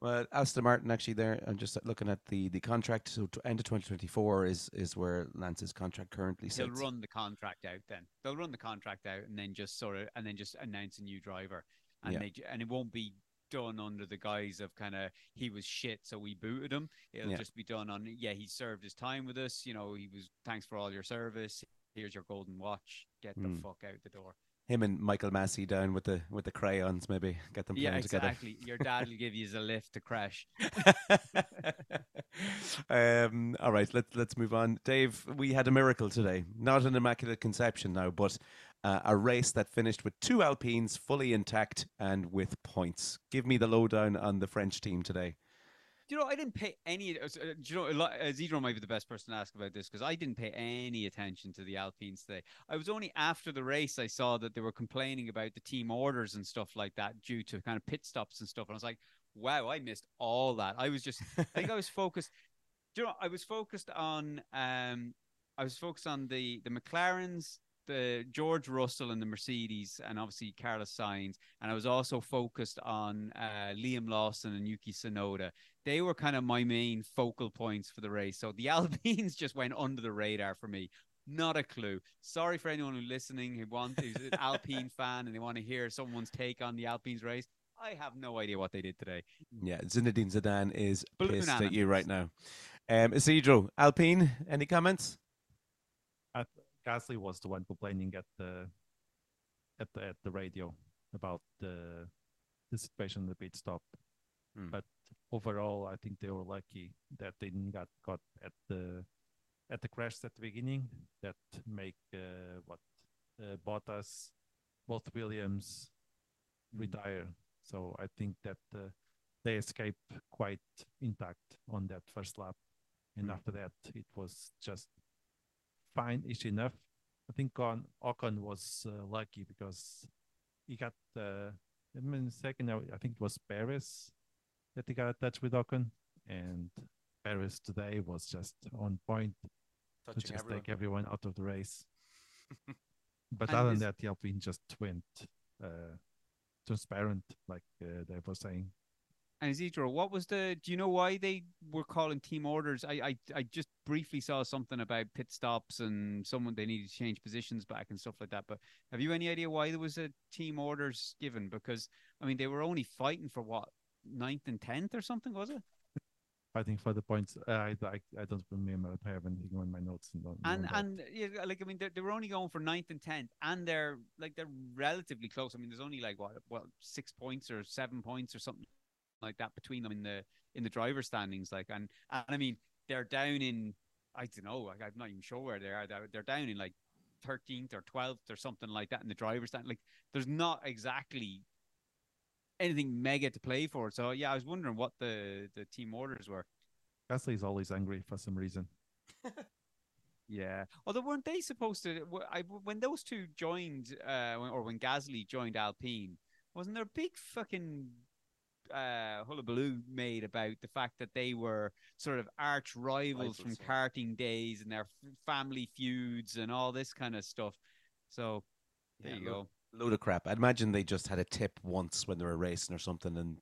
S1: Well, Aston Martin actually there. I'm just looking at the the contract. So to end of 2024 is is where Lance's contract currently sits.
S3: They'll run the contract out then. They'll run the contract out and then just sort of and then just announce a new driver and
S1: Yeah.
S3: they and it won't be done under the guise of kind of he was shit so we booted him. It'll
S1: Yeah.
S3: just be done on yeah he served his time with us. You know he was thanks for all your service. Here's your golden watch. Get the
S1: Hmm.
S3: fuck out the door.
S1: Him and Michael Masi down with the with the crayons, maybe get them
S3: Yeah,
S1: playing together.
S3: exactly. Your dad will give you a lift to crash. *laughs*
S1: um, all right, let's let's move on. Dave, we had a miracle today. Not an immaculate conception now, but uh, a race that finished with two Alpines fully intact and with points. Give me the lowdown on the French team today.
S3: Do you know, I didn't pay any. uh, Do you know, uh, Zidro might be the best person to ask about this because I didn't pay any attention to the Alpines today. I was only after the race I saw that they were complaining about the team orders and stuff like that due to kind of pit stops and stuff. And I was like, wow, I missed all that. I was just, I think I was *laughs* focused. Do you know, I was focused on, um, I was focused on the the McLarens, the George Russell and the Mercedes, and obviously Carlos Sainz. And I was also focused on uh, Liam Lawson and Yuki Tsunoda they were kind of my main focal points for the race. So the *laughs* Alpines just went under the radar for me. Not a clue. Sorry for anyone who's listening who wants who's an *laughs* Alpine fan and they want to hear someone's take on the Alpines race. I have no idea what they did today.
S1: Yeah, Zinedine Zidane is
S3: Blue
S1: pissed at you right now. Um, Isidro, Alpine, any comments?
S2: Gasly was the one complaining at the at the at the radio about the the situation in the pit stop.
S1: Hmm.
S2: But overall, I think they were lucky that they didn't got caught at the at the crash at the beginning that make uh, what uh, Bottas, both Williams, retire. So I think that uh, they escape quite intact on that first lap, and
S1: Mm.
S2: after that it was just fine-ish enough. I think on Ocon was uh, lucky because he got uh, I mean second. I I think it was Perez that he got a touch with Ocon, and Perez today was just on point to just
S1: everyone.
S2: take everyone out of the race. *laughs* but
S3: And
S2: other than
S3: is-
S2: that, the Alpine just went uh, transparent, like uh, they were saying.
S3: And Isidro, what was the? Do you know why they were calling team orders? I, I I just briefly saw something about pit stops and someone they needed to change positions back and stuff like that. But have you any idea why there was a team orders given? Because I mean, they were only fighting for what ninth and tenth or something, was it?
S2: Fighting for the points. Uh, I, I I don't remember. I have anything on my notes. And,
S3: And and yeah, like I mean, they, they were only going for ninth and tenth, and they're like they're relatively close. I mean, there's only like what what six points or seven points or something like that between them in the in the driver standings. Like, and and I mean, they're down in I don't know. Like, I'm not even sure where they are. They're, they're down in like 13th or 12th or something like that in the driver stand. Like, there's not exactly anything mega to play for. So yeah, I was wondering what the the team orders were.
S2: Gasly is always angry for some reason. *laughs*
S3: Yeah. Although weren't they supposed to? w- I, when those two joined, uh, or when Gasly joined Alpine, wasn't there a big fucking uh, hullabaloo made about the fact that they were sort of arch rivals from karting days and their f- family feuds and all this kind of stuff. So there
S1: Yeah,
S3: you
S1: lo-
S3: go.
S1: Load of crap. I'd imagine they just had a tip once when they were racing or something, and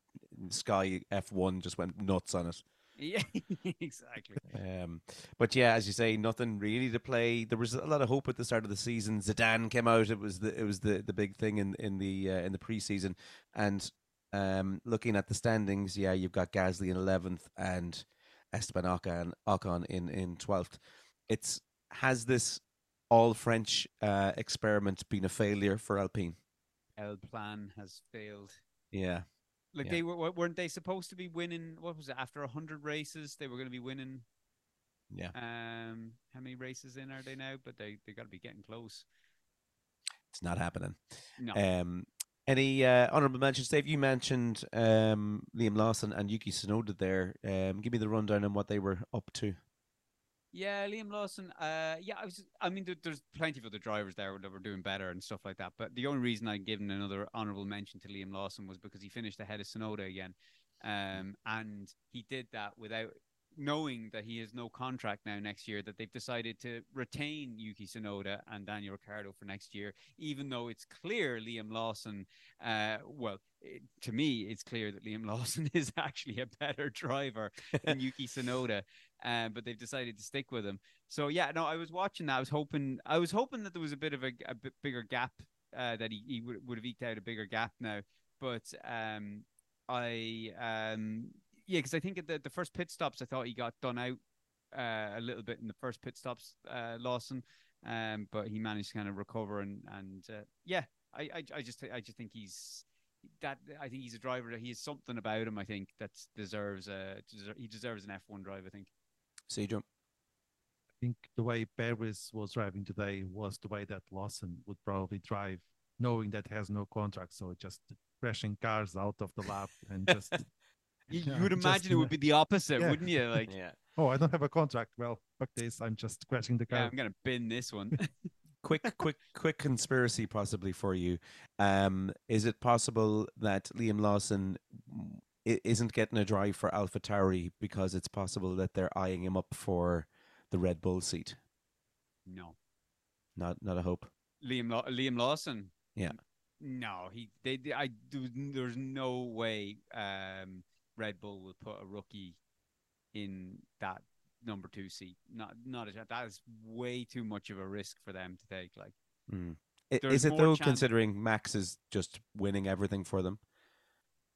S1: Sky F1 just went nuts on it.
S3: Yeah, *laughs* exactly.
S1: Um, but yeah, as you say, nothing really to play. There was a lot of hope at the start of the season. Zidane came out; it was the it was the, the big thing in in the uh, in the preseason. And um, looking at the standings, yeah, you've got Gasly in eleventh and Esteban Ocon Ocon in in twelfth. It's has this all French uh, experiment been a failure for Alpine?
S3: El Plan has failed.
S1: Yeah,
S3: Like
S1: Yeah.
S3: they were, weren't they supposed to be winning? What was it? After hundred races, they were going to be winning
S1: yeah.
S3: Um, how many races in are they now? But they they got to be getting close.
S1: It's not happening.
S3: No,
S1: Um, any uh, honorable mentions, Dave? You mentioned um, Liam Lawson and Yuki Tsunoda there. Um, give me the rundown on what they were up to.
S3: yeah, Liam Lawson. Uh, yeah, I was. I mean, there, there's plenty of other drivers there that were doing better and stuff like that. But the only reason I'd given another honorable mention to Liam Lawson was because he finished ahead of Tsunoda again, um, and he did that without knowing that he has no contract now next year. That they've decided to retain Yuki Tsunoda and Daniel Ricciardo for next year, even though it's clear Liam Lawson. Uh, well, it, to me, it's clear that Liam *laughs* Lawson is actually a better driver than *laughs* Yuki Tsunoda. Um, but they've decided to stick with him. So yeah, no, I was watching that. I was hoping, I was hoping that there was a bit of a, a bit bigger gap, uh, that he, he would, would have eked out a bigger gap now. But um, I, um, yeah, because I think at the, the first pit stops, I thought he got done out uh, a little bit in the first pit stops, uh, Lawson. Um, but he managed to kind of recover and and uh, yeah, I, I I just I just think he's that I think he's a driver that he has something about him. I think that deserves a deser- he deserves an F one drive. I think.
S1: See, Joe.
S2: I think the way Perez was driving today was the way that Lawson would probably drive, knowing that he has no contract. So just crashing cars out of the lap and just. *laughs*
S3: You, you would
S2: just,
S3: imagine it would be the opposite,
S2: yeah.
S3: wouldn't you? Like,
S1: Yeah.
S2: Oh, I don't have a contract. Well, fuck this. I'm just crashing the
S3: yeah,
S2: car.
S3: I'm gonna bin this one. *laughs*
S1: quick, quick, quick conspiracy possibly for you. Um, is it possible that Liam Lawson isn't getting a drive for AlphaTauri because it's possible that they're eyeing him up for the Red Bull seat?
S3: no,
S1: Not, not a hope.
S3: Liam Law- Liam Lawson.
S1: Yeah.
S3: No, he they, they- I there was- there's no way um Red Bull will put a rookie in that number two seat. Not not a, that is way too much of a risk for them to take. Like
S1: Mm. Is it though,
S3: chance-
S1: considering Max is just winning everything for them?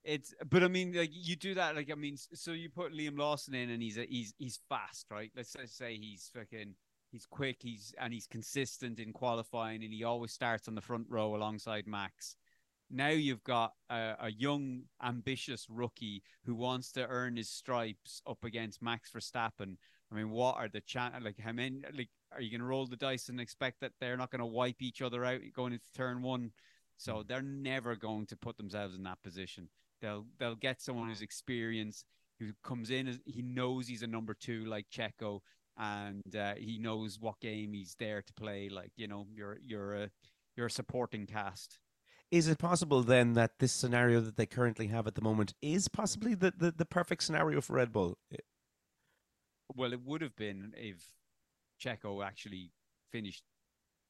S3: it's but I mean like you do that like I mean so you put Liam Lawson in and he's a, he's he's fast right let's just say he's fucking he's quick he's and he's consistent in qualifying and he always starts on the front row alongside Max now you've got a, a young ambitious rookie who wants to earn his stripes up against Max Verstappen I mean what are the chan like how many like are you going to roll the dice and expect that they're not going to wipe each other out going into turn one So they're never going to put themselves in that position. They'll they'll get someone who's experienced, who comes in as he knows he's a number two like Checo, and uh, he knows what game he's there to play. Like you know, you're you're a you're a supporting cast.
S1: Is it possible then that this scenario that they currently have at the moment is possibly the, the, the perfect scenario for Red Bull?
S3: Well, it would have been if Checo actually finished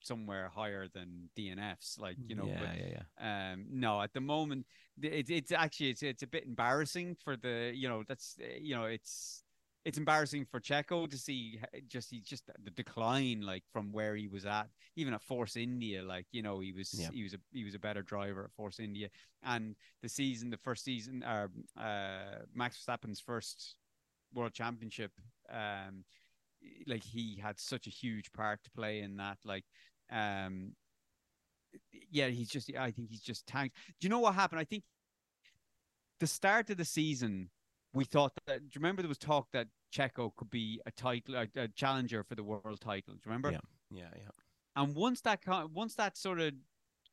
S3: somewhere higher than DNFs, like you know.
S1: yeah,
S3: but,
S1: yeah, yeah.
S3: Um, no, at the moment, it's it's actually it's it's a bit embarrassing for the you know that's you know it's it's embarrassing for Checo to see just he just the decline like from where he was at. Even at Force India like you know he was
S1: Yeah.
S3: he was a he was a better driver at Force India. And the season the first season uh, uh Max Verstappen's first world championship um like he had such a huge part to play in that like um yeah he's just I think he's just tanked. Do you know what happened? I think the start of the season we thought that do you remember there was talk that Checo could be a title a, a challenger for the world title do you remember
S1: Yeah. Yeah, yeah.
S3: and once that once that sort of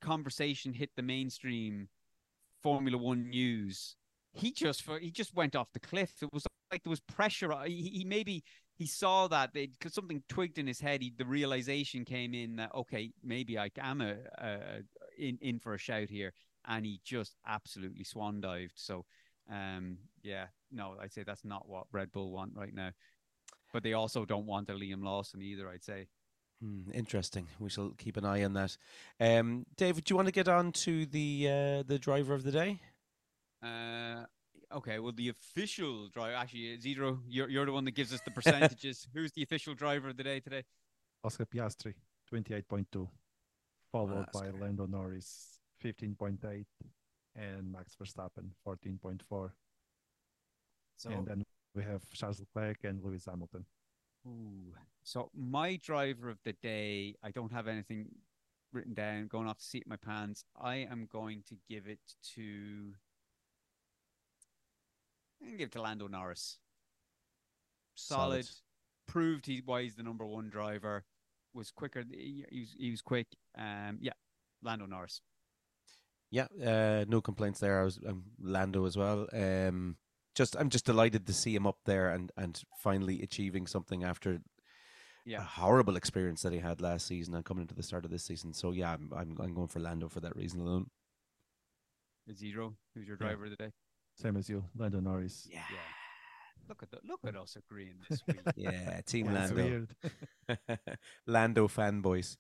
S3: conversation hit the mainstream Formula One news, he just for he just went off the cliff. It was like there was pressure. He, he maybe he saw that because something twigged in his head. He, the realization came in that okay, maybe I am a, a in in for a shout here, and he just absolutely swan dived. So, um, yeah, no, I'd say that's not what Red Bull want right now. But they also don't want a Liam Lawson either. I'd say.
S1: Hmm, interesting. We shall keep an eye on that. Um, David, do you want to get on to the uh, the driver of the day?
S3: Uh, okay. Well, the official driver, actually, Zero, you're you're the one that gives us the percentages. *laughs* Who's the official driver of the day today?
S2: Oscar Piastri, 28.2, followed by
S1: Oscar.
S2: Lando Norris, 15.8, and Max Verstappen, 14.4.
S3: So,
S2: And then we have Charles Leclerc and Lewis Hamilton.
S3: ooh. so my driver of the day, I don't have anything written down. Going off the seat of my pants, I am going to give it to. I'm give it to Lando Norris. Solid,
S1: Solid.
S3: proved he why he's the number one driver. Was quicker. He, he was he was quick. Um, yeah, Lando Norris.
S1: Yeah, uh, no complaints there. I was um, Lando as well. Um, just I'm just delighted to see him up there and and finally achieving something after a horrible experience that he had last season and coming into the start of this season. So yeah, I'm I'm, I'm going for Lando for that reason alone.
S3: Zero. Who's your
S2: Yeah.
S3: driver of the day?
S2: Same as you, Lando Norris.
S1: Yeah,
S3: Yeah. Look at the, look at us agreeing this *laughs* week.
S1: yeah, Team
S2: Yeah,
S1: Lando,
S2: weird. *laughs* *laughs*
S1: Lando fanboys.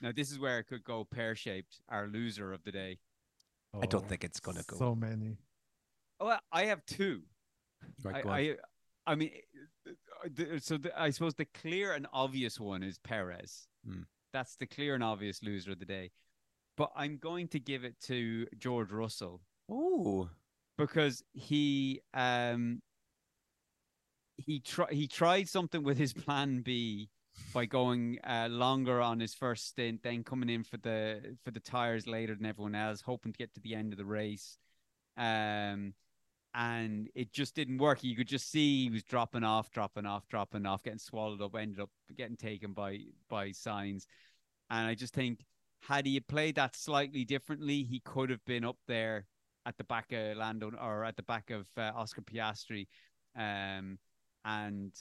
S3: now this is where it could go pear shaped. Our loser of the day.
S1: Oh, I don't
S2: Oh,
S1: think it's gonna go.
S2: So many.
S3: Oh, I- I have two.
S1: Right,
S3: I. I, I mean, so the, I suppose the clear and obvious one is Perez.
S1: Hmm.
S3: That's the clear and obvious loser of the day. But I'm going to give it to George Russell
S1: Oh,
S3: because he um he tried he tried something with his plan B by going uh, longer on his first stint, then coming in for the for the tires later than everyone else, hoping to get to the end of the race. Um, and it just didn't work. You could just see he was dropping off, dropping off, dropping off, getting swallowed up, ended up getting taken by by Sainz. And I just think had he played that slightly differently, he could have been up there at the back of Lando or at the back of uh, Oscar Piastri. Um, and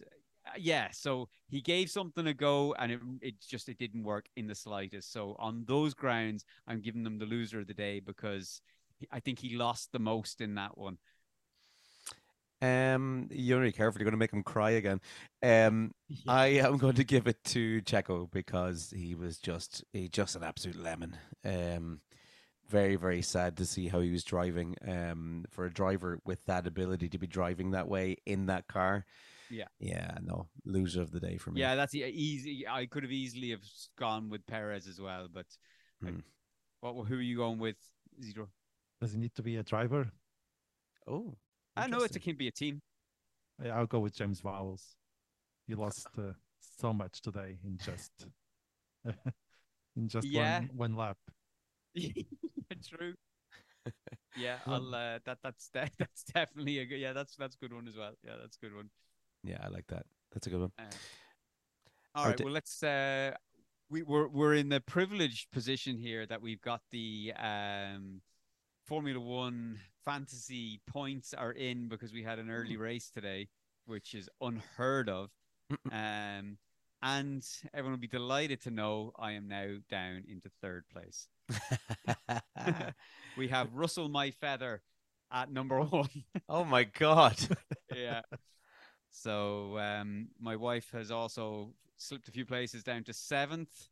S3: uh, yeah, so he gave something a go, and it it just it didn't work in the slightest. So on those grounds, I'm giving them the loser of the day because I think he lost the most in that one.
S1: Um, you're really careful. You're going to make him cry again. Um, I am going to give it to Checo because he was just he just an absolute lemon. Um, very very sad to see how he was driving. Um, for a driver with that ability to be driving that way in that car.
S3: Yeah.
S1: yeah, no loser of the day for me.
S3: Yeah, that's easy. I could have easily have gone with Perez as well, but like,
S1: Hmm.
S3: what? Who are you going with? Zero.
S2: Does it need to be a driver?
S1: Oh,
S3: I know it's a can be a team.
S2: I- I'll go with James Vowles. He lost uh, so much today in just *laughs* in just
S3: Yeah.
S2: one one lap. *laughs*
S3: True. *laughs* Yeah,
S2: Well-
S3: I'll. Uh, that that's de- that's definitely a good. Yeah, that's that's a good one as well. Yeah, that's a good one.
S1: Yeah, I like that. That's a good one.
S3: Uh, all
S1: Or
S3: Well, let's. Uh, we, we're we're in the privileged position here that we've got the um, Formula One fantasy points are in because we had an early race today, which is unheard of. um, and everyone will be delighted to know I am now down into third place. *laughs* we have Russell My Feather at number *laughs* one.
S1: oh my god.
S3: yeah. So um, my wife has also slipped a few places down to seventh.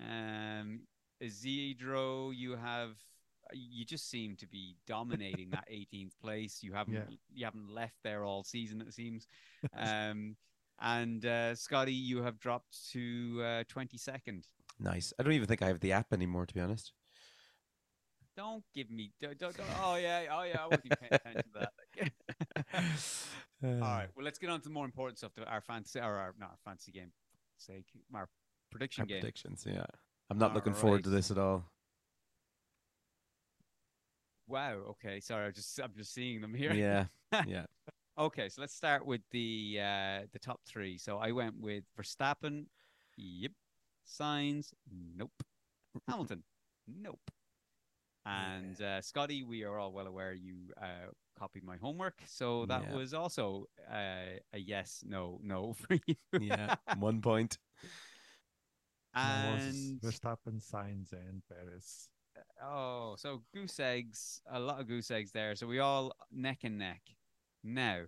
S3: Um, Isidro, you have you just seem to be dominating that *laughs* 18th place. You haven't
S2: Yeah.
S3: you haven't left there all season, it seems. *laughs* Um, and uh, Scotty, you have dropped to uh, 22nd.
S1: nice. I don't even think I have the app anymore, to be honest.
S3: Don't give me. Don't, don't, don't- oh yeah, oh yeah. I won't be paying attention to that. *laughs* All right. Well, let's get on to more important stuff. To our fantasy, or our not our fantasy game. Sake, our prediction
S1: Our
S3: game.
S1: predictions, yeah. I'm not looking forward to this at all.
S3: Wow. Okay. Sorry. I'm just I'm just seeing them here.
S1: Yeah, *laughs* yeah.
S3: Okay. So let's start with the uh the top three. So I went with Verstappen. Yep. Sainz. Nope. Hamilton. Nope. And uh, Scotty, we are all well aware you uh, copied my homework, so that
S1: Yeah.
S3: was also uh, a yes, no, no *laughs* for you.
S1: Yeah, one point.
S3: And
S2: Verstappen, Sainz, and Perez.
S3: Oh, so goose eggs, a lot of goose eggs there. So we all neck and neck. Now,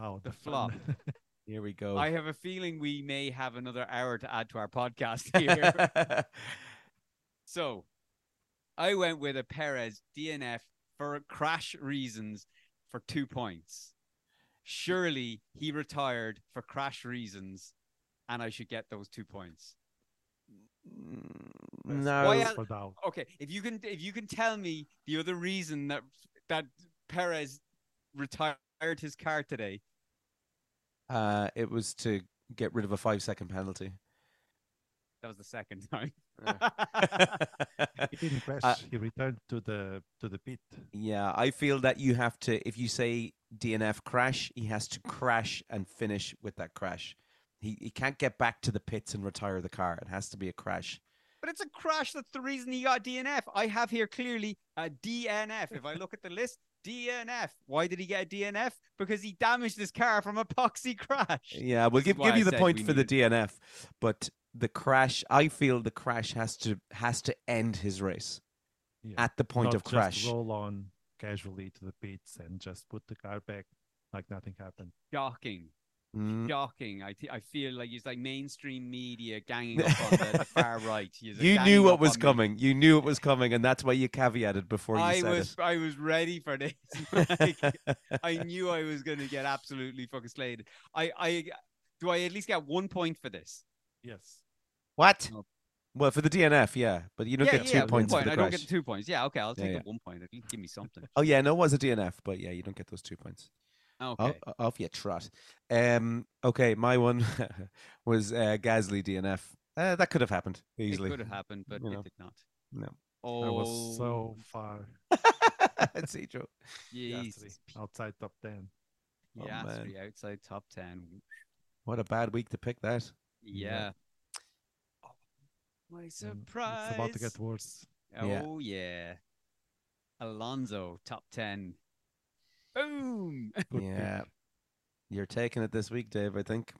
S2: Oh,
S3: The
S2: fun.
S3: flop. *laughs*
S1: Here we go.
S3: I have a feeling we may have another hour to add to our podcast *laughs* here. so, I went with a Perez DNF for crash reasons for two points. Surely he retired for crash reasons, and I should get those two points.
S1: Mm, no.
S3: Why
S2: goals
S3: el-
S2: for now.
S3: Okay, if you can, if you can tell me the other reason that that Perez retired his car today,
S1: Uh, it was to get rid of a five second penalty.
S3: that was the second *laughs* time. *laughs*
S2: He didn't crash.
S1: Uh,
S2: he returned to the to the pit.
S1: yeah, I feel that you have to, if you say DNF crash, he has to crash and finish with that crash. He, he can't get back to the pits and retire the car. It has to be a crash.
S3: But it's a crash. That's the reason he got DNF. I have here clearly a DNF. If I look at the list, DNF. Why did he get a DNF? Because he damaged his car from a poxy crash.
S1: Yeah, we'll give give
S3: I
S1: you the point
S3: we
S1: for the DNF, but the crash, I feel the crash has to has to end his race
S2: Yeah.
S1: at the point
S2: Not
S1: of crash.
S2: Just roll on casually to the pits and just put the car back like nothing happened.
S3: Shocking.
S1: Mm.
S3: Shocking. I th- I feel like it's like mainstream media ganging up on the, the *laughs* far right. He's,
S1: You knew what was
S3: on me.
S1: coming. You knew it was coming, and that's why you caveated before you
S3: I
S1: said
S3: was I was ready for this. *laughs* *laughs* Like, I knew I was going to get absolutely fucking slayed. I I do I at least get one point for this?
S2: Yes.
S1: what?
S3: No.
S1: Well, for the DNF, yeah, but you don't
S3: yeah,
S1: get two
S3: yeah,
S1: points
S3: one
S1: for
S3: point.
S1: the
S3: I
S1: crash.
S3: don't get the two points. Yeah, okay, I'll take
S1: yeah.
S3: the one point. At least give me something.
S1: Oh yeah, no, it was a DNF, but yeah, you don't get those two points.
S3: Okay.
S1: Off, off you trot. Um, okay, my one *laughs* was uh, Gasly DNF. Uh, that could have happened easily.
S3: It could have happened, but
S1: you know.
S3: it did not.
S1: No.
S3: Oh,
S2: I was so far *laughs*
S1: See, Joe.
S2: yesterday,
S3: Jesus.
S2: outside top 10.
S1: Oh,
S3: Yeah,
S1: man.
S3: outside top ten.
S1: What a bad week to pick that.
S3: Yeah. Oh, my surprise.
S2: It's about to get worse.
S1: Yeah.
S3: Oh yeah. Alonso top ten. Boom. *laughs*
S1: Yeah, you're taking it this week, Dave. I think.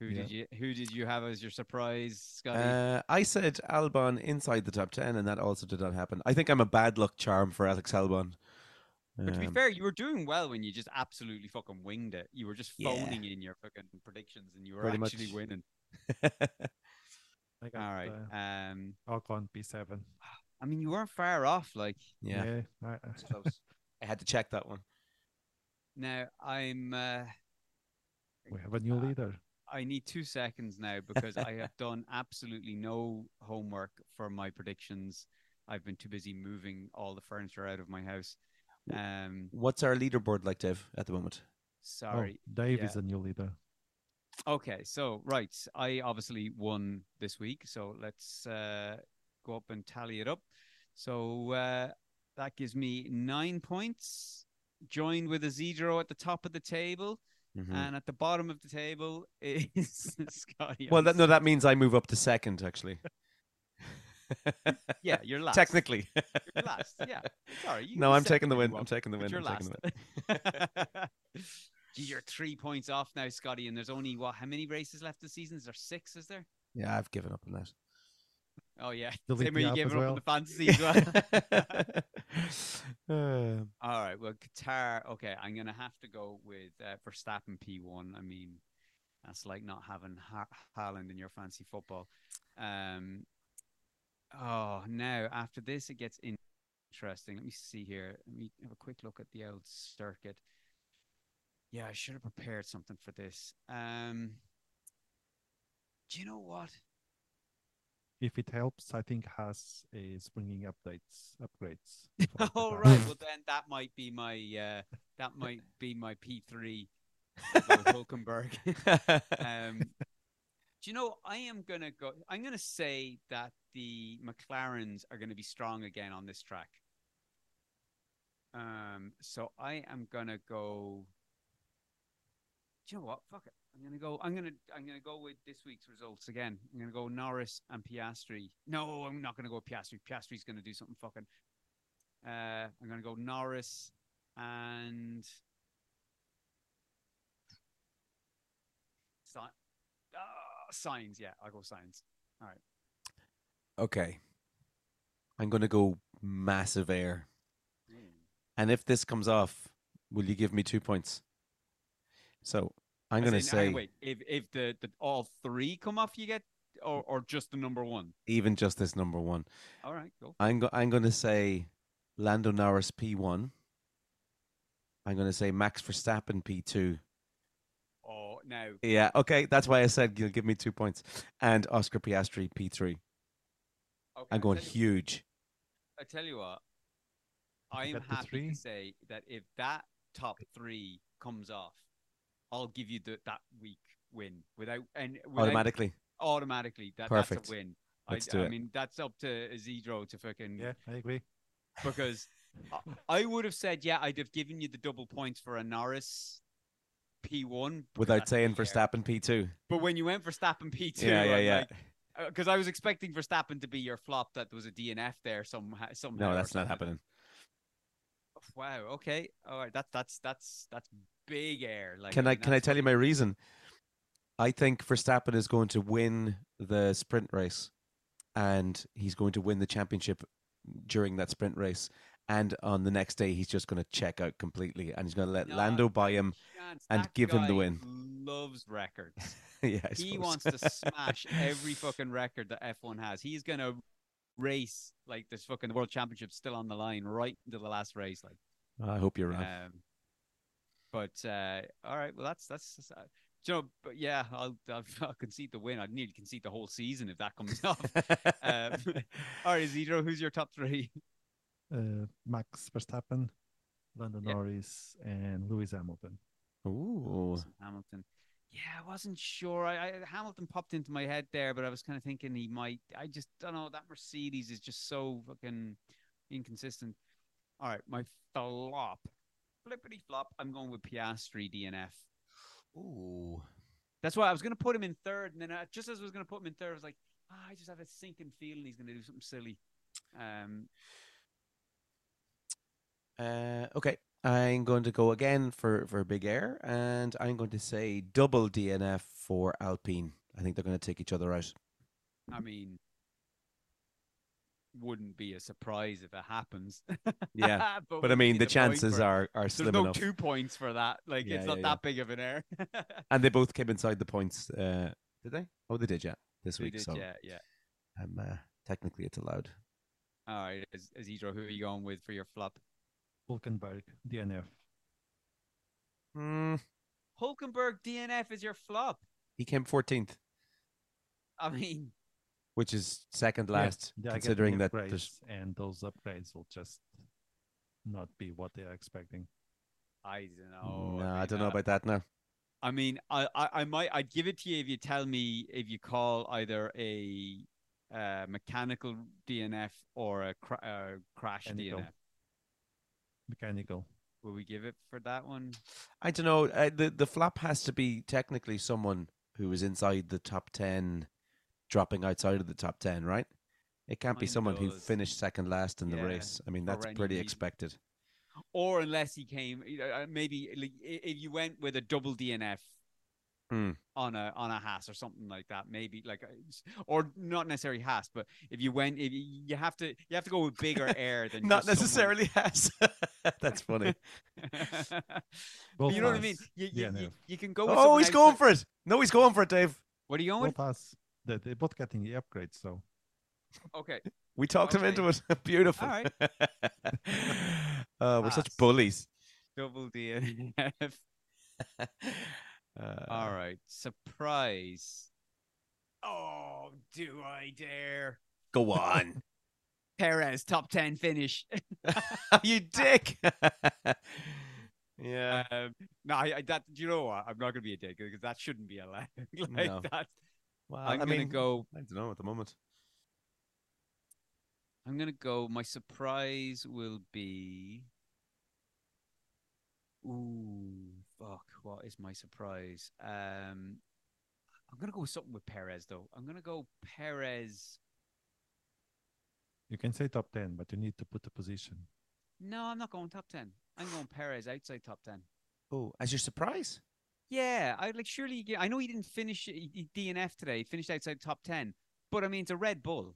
S3: Who
S2: Yeah.
S3: did you who did you have as your surprise, Scotty?
S1: Uh, I said Albon inside the top ten, and that also did not happen. I think I'm a bad luck charm for Alex Albon.
S3: but to be
S1: Um,
S3: fair, you were doing well when you just absolutely fucking winged it. You were just
S1: Yeah.
S3: phoning in your fucking predictions and you were
S1: Pretty
S3: actually
S1: much.
S3: winning. *laughs*
S2: I got,
S3: All right.
S2: Uh,
S3: Um
S2: Ocon P7.
S3: I mean you weren't far off, like
S1: yeah,
S2: I, I-
S1: close. *laughs* I had to check that one.
S3: Now I'm uh
S2: we have a new
S3: Uh,
S2: leader.
S3: I need two seconds now because I have done *laughs* absolutely no homework for my predictions. I've been too busy moving all the furniture out of my house. Um,
S1: What's our leaderboard like, Dave, at the moment?
S3: sorry.
S2: Oh, Dave
S3: yeah.
S2: is a new leader.
S3: Okay, so right, I obviously won this week, so let's uh, go up and tally it up. So uh, that gives me nine points, joined with a zero at the top of the table,
S1: Mhm.
S3: and at the bottom of the table is *laughs* Scotty.
S1: Well, that, no, that means I move up to second, actually.
S3: Yeah, you're last.
S1: Technically.
S3: You're last. Yeah. Sorry. You
S1: no, I'm taking the win. I'm taking the win.
S3: You're
S1: I'm
S3: last.
S1: the *laughs* win.
S3: You're three points off now, Scotty, and there's only what? How many races left this season? Is there six? Is there?
S1: Yeah, I've given up on that.
S3: Oh yeah.
S2: Delete
S3: Same way you gave it up
S2: well.
S3: on the fantasy as well. *laughs* *laughs*
S1: Um,
S3: All right. Well, Qatar. Okay, I'm gonna have to go with uh, Verstappen P1. I mean, that's like not having ha- Haaland in your fancy football. Um. Oh, now after this, it gets interesting. Let me see here. Let me have a quick look at the old circuit. Yeah, I should have prepared something for this. Um. Do you know what?
S2: If it helps, I think Haas is bringing updates, upgrades. *laughs* Qatar.
S3: right. Well, *laughs* then that might be my uh, that *laughs* might be my P three. Hulkenberg. um, do you know? I am gonna go. I'm gonna say that the McLarens are gonna be strong again on this track. Um, so I am gonna go. Do you know what? Fuck it. I'm gonna go. I'm gonna. I'm gonna go with this week's results again. I'm gonna go Norris and Piastri. No, I'm not gonna go with Piastri. Piastri's gonna do something fucking. Uh, I'm gonna go Norris and. Si- uh, Sainz, yeah, I'll go Sainz. All right.
S1: Okay. I'm going to go massive air. And if this comes off, will you give me two points? So I'm going to
S3: in, hang on,
S1: say
S3: wait, if if the, the all three come off, you get or or just the number one.
S1: even just this number one.
S3: All right, go.
S1: I'm go- I'm going to say Lando Norris P1. I'm going to say Max Verstappen P2.
S3: Oh, no.
S1: Yeah, okay, that's why I said you'll give me two points. And Oscar Piastri P3.
S3: okay,
S1: I'm
S3: I
S1: going
S3: tell you-
S1: huge.
S3: I tell you what, I am happy to say that if that top three comes off, I'll give you the, that week win without and without,
S1: Automatically.
S3: automatically. That
S1: Perfect.
S3: that's a win.
S1: Let's
S3: I,
S1: do
S3: I
S1: it.
S3: mean, that's up to Isidro to fucking
S2: Yeah, I agree.
S3: because I- I would have said, yeah, I'd have given you the double points for a Norris P1
S1: Without saying
S3: the air.
S1: Verstappen P2.
S3: But when you went for Verstappen P2,
S1: Yeah, yeah, yeah.
S3: Because uh, I was expecting Verstappen to be your flop that there was a DNF there somehow. somehow
S1: No, that's not happening.
S3: Wow. Okay. All right. That's that's that's that's big air. Like,
S1: Can I can I tell you my reason? I think Verstappen is going to win the sprint race, and he's going to win the championship during that sprint race. And on the next day, he's just going to check out completely, and he's going to let Lando buy him.
S3: chance.
S1: and
S3: That
S1: give him the win.
S3: Loves records. *laughs*
S1: yeah, I
S3: he
S1: suppose.
S3: wants to smash *laughs* every fucking record that F1 has. He's gonna race like this fucking world championship still on the line right into the last race. Like,
S1: I hope you're right.
S3: um, but uh, all right, well that's that's. that's, uh, you know, but yeah, I'll, I'll *laughs* I'll concede the win. I'd nearly concede the whole season if that comes *laughs* off. um, *laughs* all right, Isidro, who's your top three?
S2: Uh, Max Verstappen, Lando
S3: Yeah.
S2: Norris, and Lewis Hamilton.
S1: Ooh,
S3: Hamilton. Yeah, I wasn't sure. I, I Hamilton popped into my head there, but I was kind of thinking he might. I just don't know. That Mercedes is just so fucking inconsistent. All right, my flop, flippity flop. I'm going with Piastri DNF.
S1: ooh.
S3: That's why I was going to put him in third, and then I, just as I was going to put him in third, I was like, ah, I just have a sinking feeling he's going to do something silly. Um,
S1: Uh, okay, I'm going to go again for for Big Air, and I'm going to say double DNF for Alpine. I think they're going to take each other out.
S3: I mean, wouldn't be a surprise if it happens.
S1: Yeah, *laughs*
S3: but,
S1: But I mean,
S3: be
S1: the chances
S3: for it.
S1: are are
S3: There's no
S1: enough,
S3: two points for that. Like
S1: Yeah,
S3: it's not
S1: yeah,
S3: that big of an error. *laughs*
S1: and they both came inside the points. Uh, did they? Oh, they did. Yeah, this
S3: They
S1: week.
S3: did,
S1: so
S3: yeah, yeah.
S1: um, uh, technically, it's allowed.
S3: All right, Is- Isidro, who are you going with for your flop?
S2: Hulkenberg, DNF.
S1: Mm,
S3: Hulkenberg DNF is your flop.
S1: he came 14th,
S3: I mean,
S1: which is second last,
S2: they are getting
S1: considering that there's
S2: and those upgrades will just not be what they are expecting.
S3: I don't know.
S1: no, I,
S3: mean,
S1: don't know
S3: uh,
S1: about that now.
S3: I mean, I, I, I might, I'd give it to you if you tell me if you call either a uh, mechanical DNF or a cra- uh, crash
S2: Mechanical.
S3: DNF.
S2: Mechanical.
S3: Will we give it for that one?
S1: I don't know. Uh, the the flop has to be technically someone who is inside the top ten, dropping outside of the top ten, right? It can't be
S3: Kinda
S1: someone who finished second last in the
S3: Yeah,
S1: race. I mean, that's pretty expected.
S3: Or unless he came, you know, uh, maybe like, if you went with a double DNF
S1: Hmm.
S3: on a on a Haas or something like that, maybe like, or not necessarily Haas, but if you went, if you, you have to, you have to go with bigger *laughs* air than
S1: Not
S3: just someone-
S1: necessarily has. *laughs* that's funny. *laughs*
S2: Both
S3: you know what I mean?
S2: us,
S3: You, you, you,
S2: DNF.
S3: you can go. With
S1: oh, he's going
S3: outside-
S1: for it. No, he's going for it, Dave.
S3: What are you going with?
S2: Both us. They, they're both getting the upgrade, so
S3: Okay. *laughs*
S1: We talked him into it. *laughs* Beautiful.
S3: All right. *laughs*
S1: uh, we're such bullies.
S3: Double DNF.
S1: Uh,
S3: All right. Surprise. Oh, do I dare?
S1: Go on.
S3: Perez top ten finish.
S1: you dick. yeah.
S3: Um, no, I, I that do you know what? I'm not gonna be a dick because that shouldn't be allowed. like
S1: No.
S3: that.
S1: Well,
S3: I'm
S1: I
S3: gonna
S1: mean,
S3: go.
S1: I don't know at the moment.
S3: I'm gonna go. My surprise will be. Ooh, fuck! What is my surprise? Um, I'm gonna go with something with Perez though. I'm gonna go Perez.
S2: you can say top ten, but you need to put the position.
S3: No, I'm not going top ten. I'm going Perez outside top ten.
S1: Oh, as your surprise?
S3: Yeah, I like surely. I know he didn't finish he- he DNF today. He finished outside top ten, but I mean it's a Red Bull.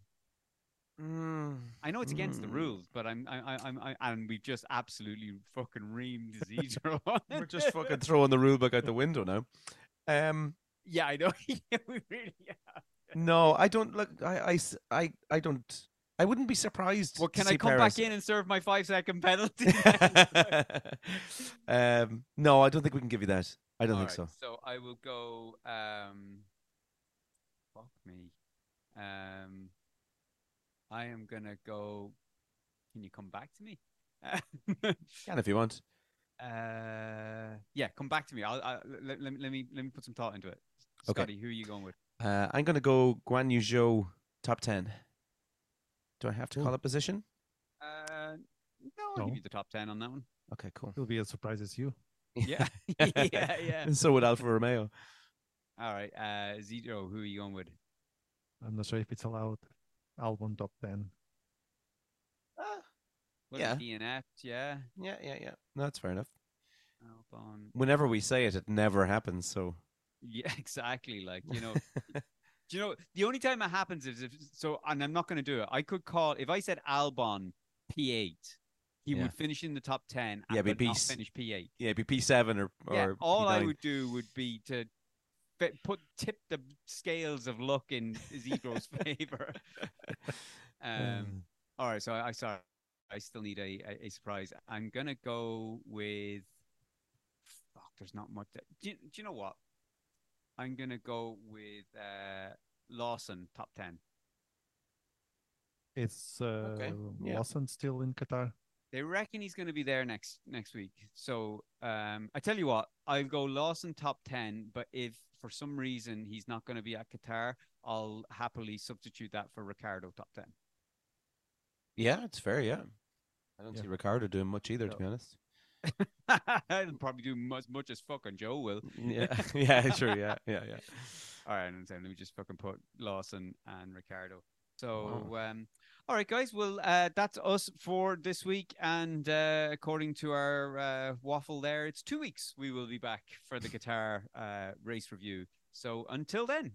S1: Mm.
S3: I know it's against the
S1: Mm.
S3: rules, but I'm I, I, I'm I, and we've just absolutely fucking reamed Zedro. *laughs*
S1: We're just fucking throwing the rule book out the window now. Um,
S3: yeah, I know. *laughs* we really are.
S1: no, I don't look. I, I, I, I don't. I wouldn't be surprised.
S3: Well, can I come
S1: Perez.
S3: back in and serve my five second *laughs* penalty?
S1: um, no, I don't think we can give you that. I don't think
S3: Alright,
S1: so.
S3: So I will go. Um, fuck me. Um, I am gonna go. Can you come back to me? *laughs*
S1: Can if you want.
S3: uh, yeah, come back to me. I'll, I, let, let, me- let me let me put some thought into it.
S1: Okay.
S3: Scotty, who are you going with?
S1: Uh, I'm going to go Guan Yu Zhou top ten. Do I have to call a position?
S3: Uh, no, I'll
S2: No.
S3: give you the top ten on that one.
S1: Okay, cool.
S2: It'll be as surprise as you.
S3: Yeah, *laughs* *laughs* yeah, yeah.
S1: And so would Alfa Romeo.
S3: All right, uh, Zito, who are you going with?
S2: I'm not sure if it's allowed. Albon top ten.
S1: Ah,
S3: Well,
S1: Yeah.
S3: DNF, yeah.
S1: yeah, yeah, yeah. No, that's fair enough.
S3: Albon.
S1: Whenever we say it, it never happens. So
S3: Yeah, *laughs* exactly. Like you know, do you know the only time it happens is if so, and I'm not going to do it. I could call if I said Albon P8, he
S1: Yeah.
S3: would finish in the top ten.
S1: Yeah,
S3: and
S1: but
S3: but not
S1: P-
S3: finish P8.
S1: yeah, be P seven or or
S3: Yeah, all I
S1: P9.
S3: would do would be to fi- put tip the scales of luck in Zegro's *laughs* favor. *laughs* um. All right, so I, I sorry, I still need a, a, a surprise. I'm gonna go with. Fuck, there's not much. That, do, you, do you know what? I'm gonna go with uh, Lawson top ten.
S2: It's uh,
S1: yeah.
S2: Lawson still in Qatar.
S3: They reckon he's gonna be there next next week. So um, I tell you what, I'll go Lawson top ten. But if for some reason he's not gonna be at Qatar, I'll happily substitute that for Ricciardo top ten.
S1: Yeah, it's fair. Yeah, I don't
S2: Yeah.
S1: see Ricciardo doing much either, to be honest. *laughs*
S3: I'll probably do as much as fucking Zhou will. *laughs*
S1: Yeah, yeah, sure. Yeah, yeah, yeah. *laughs*
S3: All right, and then let me just fucking put Lawson and Ricciardo. So, um, all right, guys. Well, uh, that's us for this week, and uh, according to our uh, waffle there, it's two weeks. We will be back for the Qatar uh, race review. So until then,